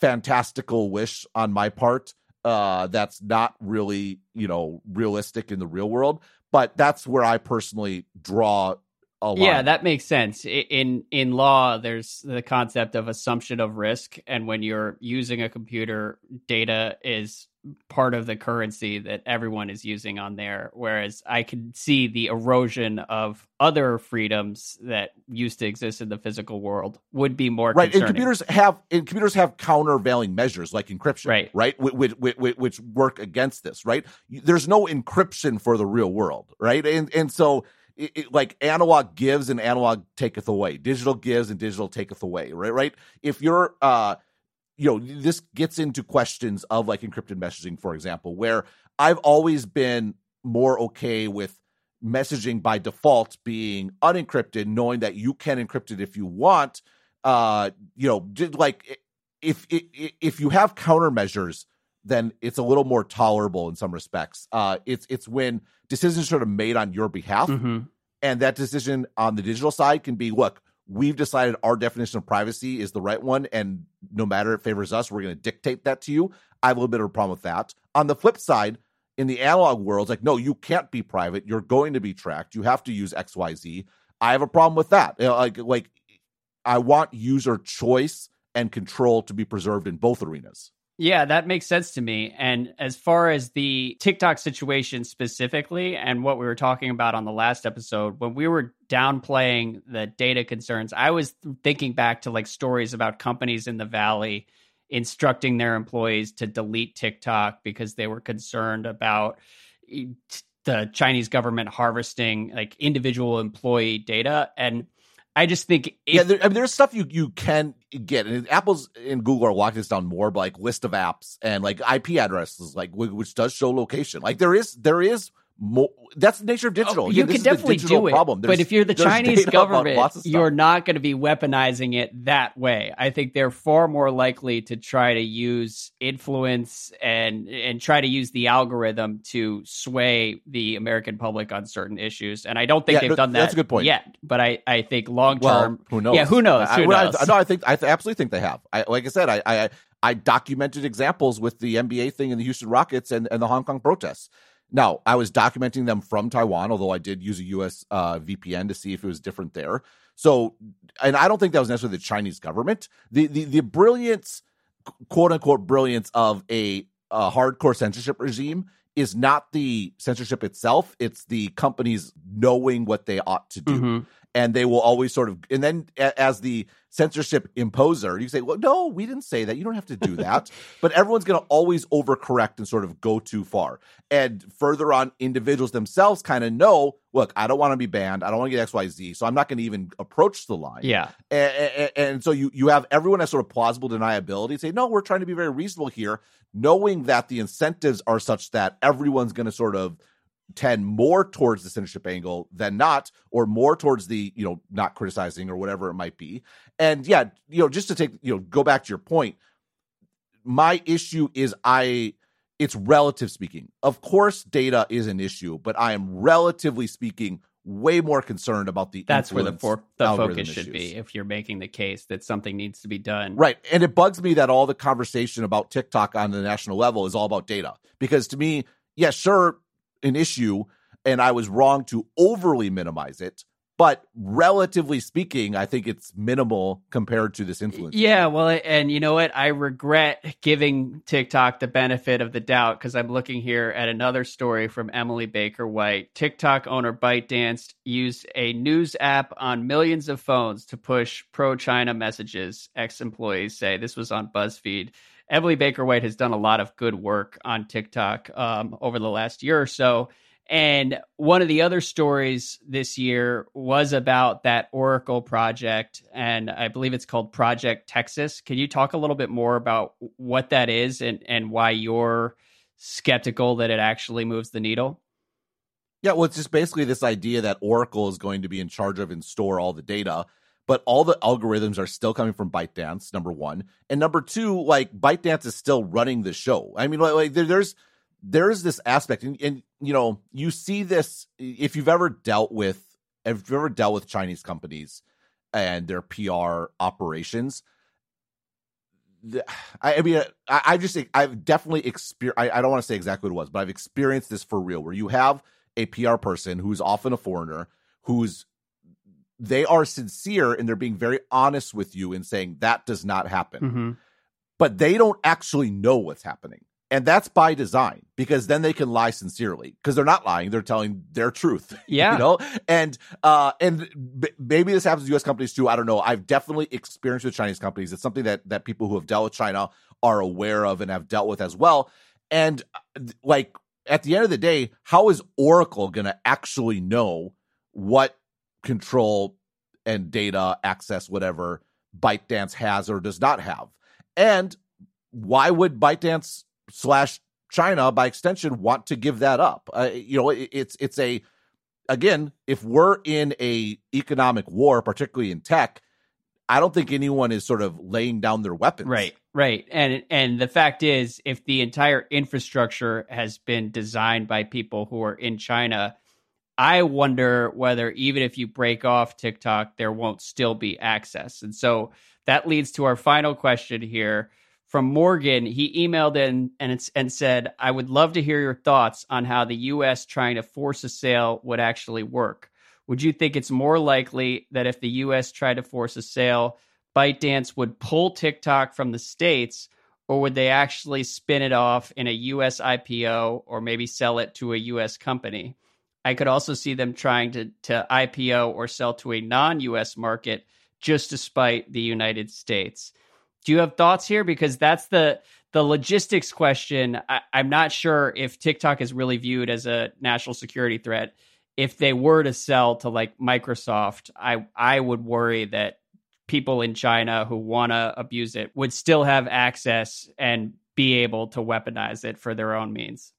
fantastical wish on my part uh, that's not really, you know, realistic in the real world. But that's where I personally draw yeah, that makes sense. In in law, there's the concept of assumption of risk, and when you're using a computer, data is part of the currency that everyone is using on there. Whereas I can see the erosion of other freedoms that used to exist in the physical world would be more right. Concerning. And computers have and computers have countervailing measures like encryption, right? Right, which, which, which, which work against this. Right, there's no encryption for the real world, right? And and so it, it, like analog gives and analog taketh away. Digital gives and digital taketh away. Right, right. If you're, uh, you know, this gets into questions of like encrypted messaging, for example, where I've always been more okay with messaging by default being unencrypted, knowing that you can encrypt it if you want. Uh, you know, like if if if you have countermeasures then it's a little more tolerable in some respects. Uh, it's it's when decisions sort of made on your behalf, mm-hmm. and that decision on the digital side can be, look, we've decided our definition of privacy is the right one, and no matter it favors us, we're going to dictate that to you. I have a little bit of a problem with that. On the flip side, in the analog world, it's like, no, you can't be private. You're going to be tracked. You have to use X, Y, Z. I have a problem with that. You know, like, like I want user choice and control to be preserved in both arenas. Yeah, that makes sense to me. And as far as the TikTok situation specifically, and what we were talking about on the last episode, when we were downplaying the data concerns, I was thinking back to like stories about companies in the Valley instructing their employees to delete TikTok because they were concerned about the Chinese government harvesting like individual employee data. And I just think if, yeah, there, I mean, there's stuff you you can get, and Apple's and Google are locking this down more, but like list of apps and like IP addresses, like which does show location. Like there is there is more. That's the nature of oh, digital. Oh, you Again, can definitely do it, problem. but if you're the [LAUGHS] Chinese government, you're not going to be weaponizing it that way. I think they're far more likely to try to use influence and and try to use the algorithm to sway the American public on certain issues. And I don't think yeah, they've no, done that that's a good point. yet. But I, I think long well, term, who knows? Yeah, who knows? Who I, knows? I, no, I think I absolutely think they have. I, like I said, I, I I documented examples with the NBA thing and the Houston Rockets and, and the Hong Kong protests. Now, I was documenting them from Taiwan, although I did use a US uh, VPN to see if it was different there. So, and I don't think that was necessarily the Chinese government. The the, the brilliance, quote unquote, brilliance of a, a hardcore censorship regime is not the censorship itself; it's the companies knowing what they ought to do. Mm-hmm. and they will always sort of and then a- as the censorship imposer you say well no we didn't say that. You don't have to do that. [LAUGHS] But everyone's going to always overcorrect and sort of go too far. And further on individuals themselves kind of know look i don't want to be banned. I don't want to get xyz so i'm not going to even approach the line. Yeah. and, and, and so you you have everyone has sort of plausible deniability say no we're trying to be very reasonable here knowing that the incentives are such that everyone's going to sort of tend more towards the censorship angle than not or more towards the you know not criticizing or whatever it might be. And yeah you know just to take you know go back to your point my issue is i it's relative speaking. Of course data is an issue but i am relatively speaking way more concerned about the That's where the for, the focus should issues. be if you're making the case that something needs to be done. Right. And it bugs me that all the conversation about TikTok on the national level is all about data. Because to me, yeah, sure, an issue, and I was wrong to overly minimize it. But relatively speaking, I think it's minimal compared to this influence. Yeah, well, and you know what? I regret giving TikTok the benefit of the doubt because I'm looking here at another story from Emily Baker White. TikTok owner ByteDance used a news app on millions of phones to push pro China messages, ex employees say. This was on BuzzFeed. Emily Baker White has done a lot of good work on TikTok um, over the last year or so. And one of the other stories this year was about that Oracle project, and I believe it's called Project Texas. Can you talk a little bit more about what that is and, and why you're skeptical that it actually moves the needle? Yeah, well, it's just basically this idea that Oracle is going to be in charge of and store all the data, but all the algorithms are still coming from ByteDance. Number one, and number two, like ByteDance is still running the show. I mean, like, like there, there's there's this aspect, and, and you know, you see this if you've ever dealt with if you've ever dealt with Chinese companies and their PR operations. the- I, I mean, I, I just I've definitely experienced. I, I don't want to say exactly what it was, but I've experienced this for real. Where you have a PR person who's often a foreigner, who's they are sincere and they're being very honest with you in saying that does not happen, Mm-hmm. but they don't actually know what's happening. And that's by design because then they can lie sincerely because they're not lying; they're telling their truth. [LAUGHS] Yeah. you know, and uh, and b- maybe this happens to U.S. companies too. I don't know. I've definitely experienced with Chinese companies. It's something that that people who have dealt with China are aware of and have dealt with as well. And uh, like at the end of the day, how is Oracle going to actually know what control and data access, whatever ByteDance has or does not have? And why would ByteDance slash China, by extension, want to give that up? Uh, you know, it, it's it's a again, if we're in a economic war, particularly in tech, I don't think anyone is sort of laying down their weapons. Right, right. And and the fact is if the entire infrastructure has been designed by people who are in China, I wonder whether even if you break off TikTok, there won't still be access. And so that leads to our final question here from Morgan. He emailed in and and said, "I would love to hear your thoughts on how the US trying to force a sale would actually work. Would you think it's more likely that if the US tried to force a sale, ByteDance would pull TikTok from the States, or would they actually spin it off in a US IPO or maybe sell it to a US company? I could also see them trying to, to IPO or sell to a non US market just to spite the United States. Do you have thoughts here? Because that's the the logistics question. I, I'm not sure if TikTok is really viewed as a national security threat. If they were to sell to like Microsoft, I I would worry that people in China who want to abuse it would still have access and be able to weaponize it for their own means.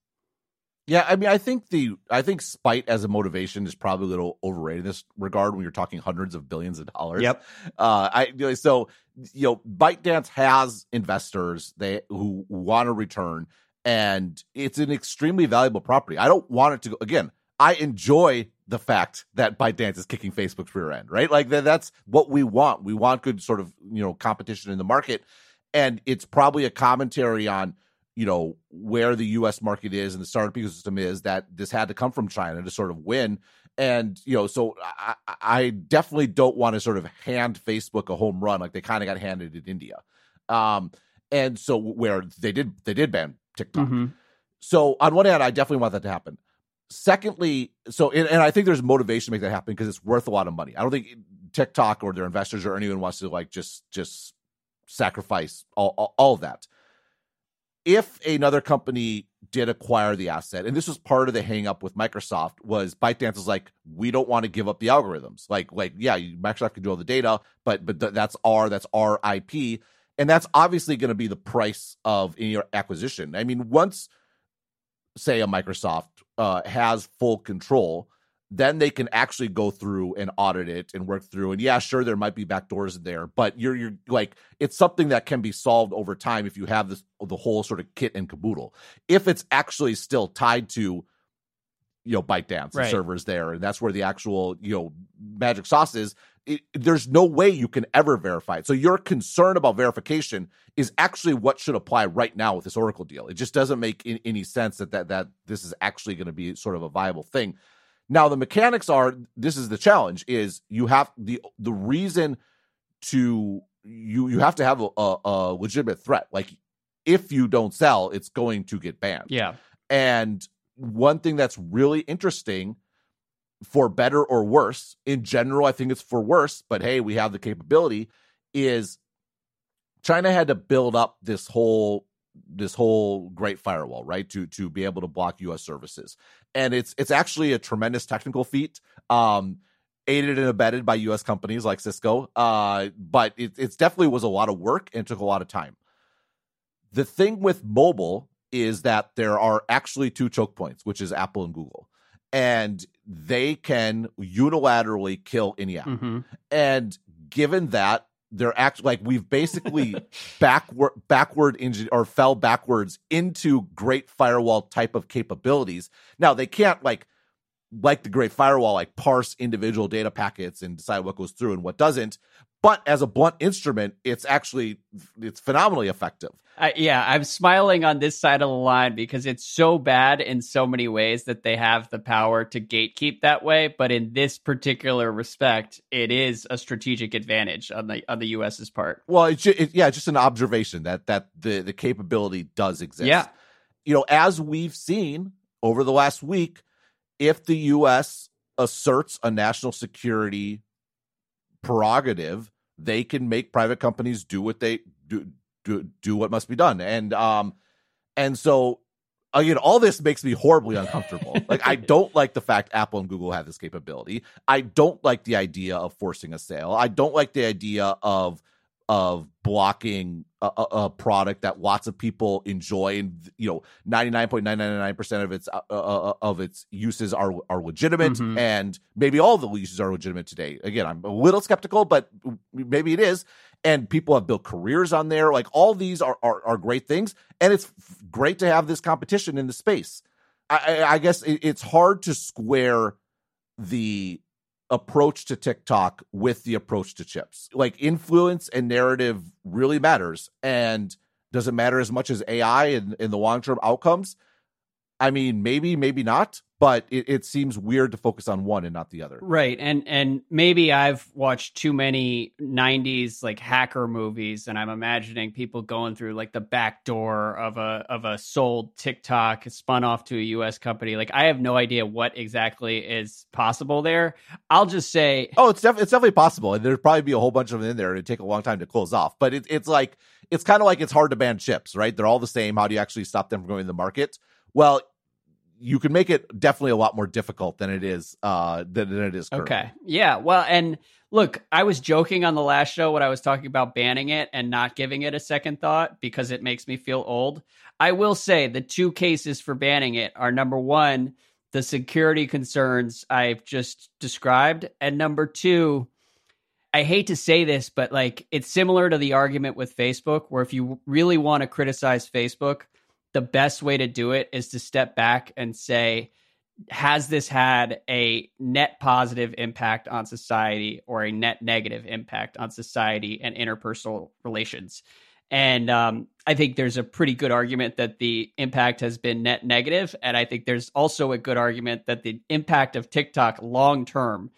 Yeah, I mean, I think the I think spite as a motivation is probably a little overrated in this regard when you're talking hundreds of billions of dollars. Yep. Uh, I so you know, ByteDance has investors they who want to return, and it's an extremely valuable property. I don't want it to go again. I enjoy the fact that ByteDance is kicking Facebook's rear end, right? Like that, that's what we want. We want good sort of you know competition in the market, and it's probably a commentary on you know where the U.S. market is and the startup ecosystem is that this had to come from China to sort of win. And you know, so I, I definitely don't want to sort of hand Facebook a home run like they kind of got handed in India. Um, and so where they did they did ban TikTok. Mm-hmm. So on one hand, I definitely want that to happen. secondly, so and, and I think there's motivation to make that happen because it's worth a lot of money. I don't think TikTok or their investors or anyone wants to like just just sacrifice all, all, all of that. If another company did acquire the asset, and this was part of the hang up with Microsoft, was ByteDance was like, we don't want to give up the algorithms. Like, like, yeah, Microsoft can do all the data, but but th- that's our that's our IP. And that's obviously going to be the price of any acquisition. I mean, once say a Microsoft uh, has full control, then they can actually go through and audit it and work through. And yeah, sure, there might be backdoors there, but you're you're like it's something that can be solved over time if you have this the whole sort of kit and caboodle. If it's actually still tied to you know ByteDance right. servers there, and that's where the actual you know magic sauce is. It, there's no way you can ever verify it. So your concern about verification is actually what should apply right now with this Oracle deal. It just doesn't make any sense that that that this is actually going to be sort of a viable thing. Now the mechanics are this is the challenge is you have the the reason to you you have to have a, a, legitimate threat. Like if you don't sell, it's going to get banned. Yeah. And one thing that's really interesting for better or worse, in general, I think it's for worse, but hey, we have the capability, is China had to build up this whole this whole great firewall, right? To to be able to block US services. And it's it's actually a tremendous technical feat. Um aided and abetted by US companies like Cisco. Uh but it it's definitely was a lot of work and took a lot of time. The thing with mobile is that there are actually two choke points, which is Apple and Google. And they can unilaterally kill any app. Mm-hmm. And given that they're act like we've basically backward backward engine or fell backwards into great firewall type of capabilities. Now they can't like like the great firewall like parse individual data packets and decide what goes through and what doesn't but as a blunt instrument it's actually it's phenomenally effective I, yeah i'm smiling on this side of the line because it's so bad in so many ways that they have the power to gatekeep that way but in this particular respect it is a strategic advantage on the on the us's part. Well it's just, it, yeah just an observation that that the the capability does exist. Yeah. You know as we've seen over the last week if the us asserts a national security prerogative, they can make private companies do what they do do, do what must be done. And um and so again, all this makes me horribly uncomfortable. [LAUGHS] like I don't like the fact Apple and Google have this capability. I don't like the idea of forcing a sale. I don't like the idea of of blocking a, a, product that lots of people enjoy and you know 99.999% of its uh, uh, uh, of its uses are are legitimate mm-hmm. and maybe all the uses are legitimate today again i'm a little skeptical but maybe it is and people have built careers on there like all these are are, are great things and it's great to have this competition in the space i i, guess it, it's hard to square the approach to TikTok with the approach to chips. Like influence and narrative really matters. And does it matter as much as AI in, in the long term outcomes? I mean, maybe, maybe not but it, it, seems weird to focus on one and not the other. Right. And and maybe I've watched too many 90s like hacker movies and I'm imagining people going through like the back door of a of a sold TikTok spun off to a US company. Like I have no idea what exactly is possible there. I'll just say Oh, it's def- it's definitely possible. And there'd probably be a whole bunch of them in there. It'd take a long time to close off. But it, it's like it's kind of like it's hard to ban chips, right? They're all the same. How do you actually stop them from going to the market? Well, you can make it definitely a lot more difficult than it is uh than, than it is currently. okay. Yeah. Well and look i was joking on the last show when i was talking about banning it and not giving it a second thought because it makes me feel old. I will say the two cases for banning it are number one the security concerns i've just described and number two I hate to say this, but like it's similar to the argument with Facebook, where if you really want to criticize Facebook, the best way to do it is to step back and say, has this had a net positive impact on society or a net negative impact on society and interpersonal relations? And um, I think there's a pretty good argument that the impact has been net negative. And I think there's also a good argument that the impact of TikTok long term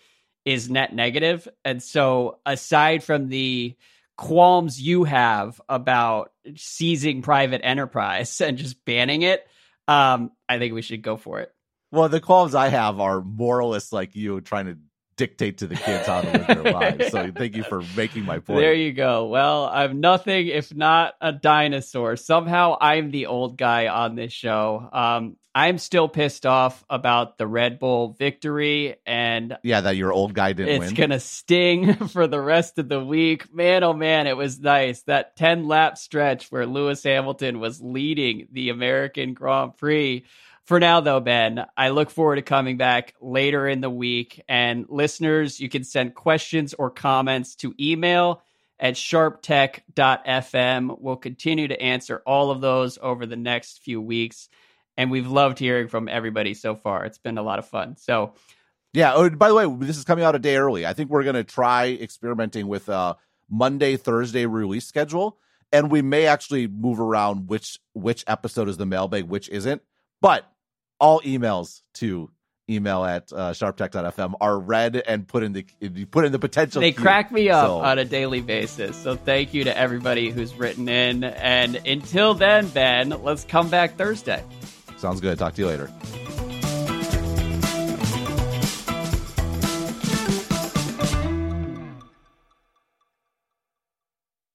is net negative. And so, aside from the qualms you have about seizing private enterprise [LAUGHS] and just banning it, um, I think we should go for it. Well, the qualms I have are moralists like you trying to dictate to the kids how to live their [LAUGHS] lives. So thank you for making my point. There you go. Well, I'm nothing if not a dinosaur. Somehow I'm the old guy on this show. Um, I'm still pissed off about the Red Bull victory, and yeah, that your old guy didn't it's win. It's gonna sting [LAUGHS] for the rest of the week. Man, oh man, it was nice that 10 lap stretch where Lewis Hamilton was leading the American Grand Prix. For now, though, Ben, I look forward to coming back later in the week. And listeners, you can send questions or comments to email at sharptech.fm. We'll continue to answer all of those over the next few weeks and we've loved hearing from everybody so far. It's been a lot of fun. So, yeah. Oh, by the way, this is coming out a day early. I think we're going to try experimenting with a Monday, Thursday release schedule, and we may actually move around which which episode is the mailbag, which isn't. But all emails to email at uh, sharptech.fm are read and put in the put in the potential. They queue. crack me up so. on a daily basis. So thank you to everybody who's written in. And until then, Ben, let's come back Thursday. Sounds good. Talk to you later.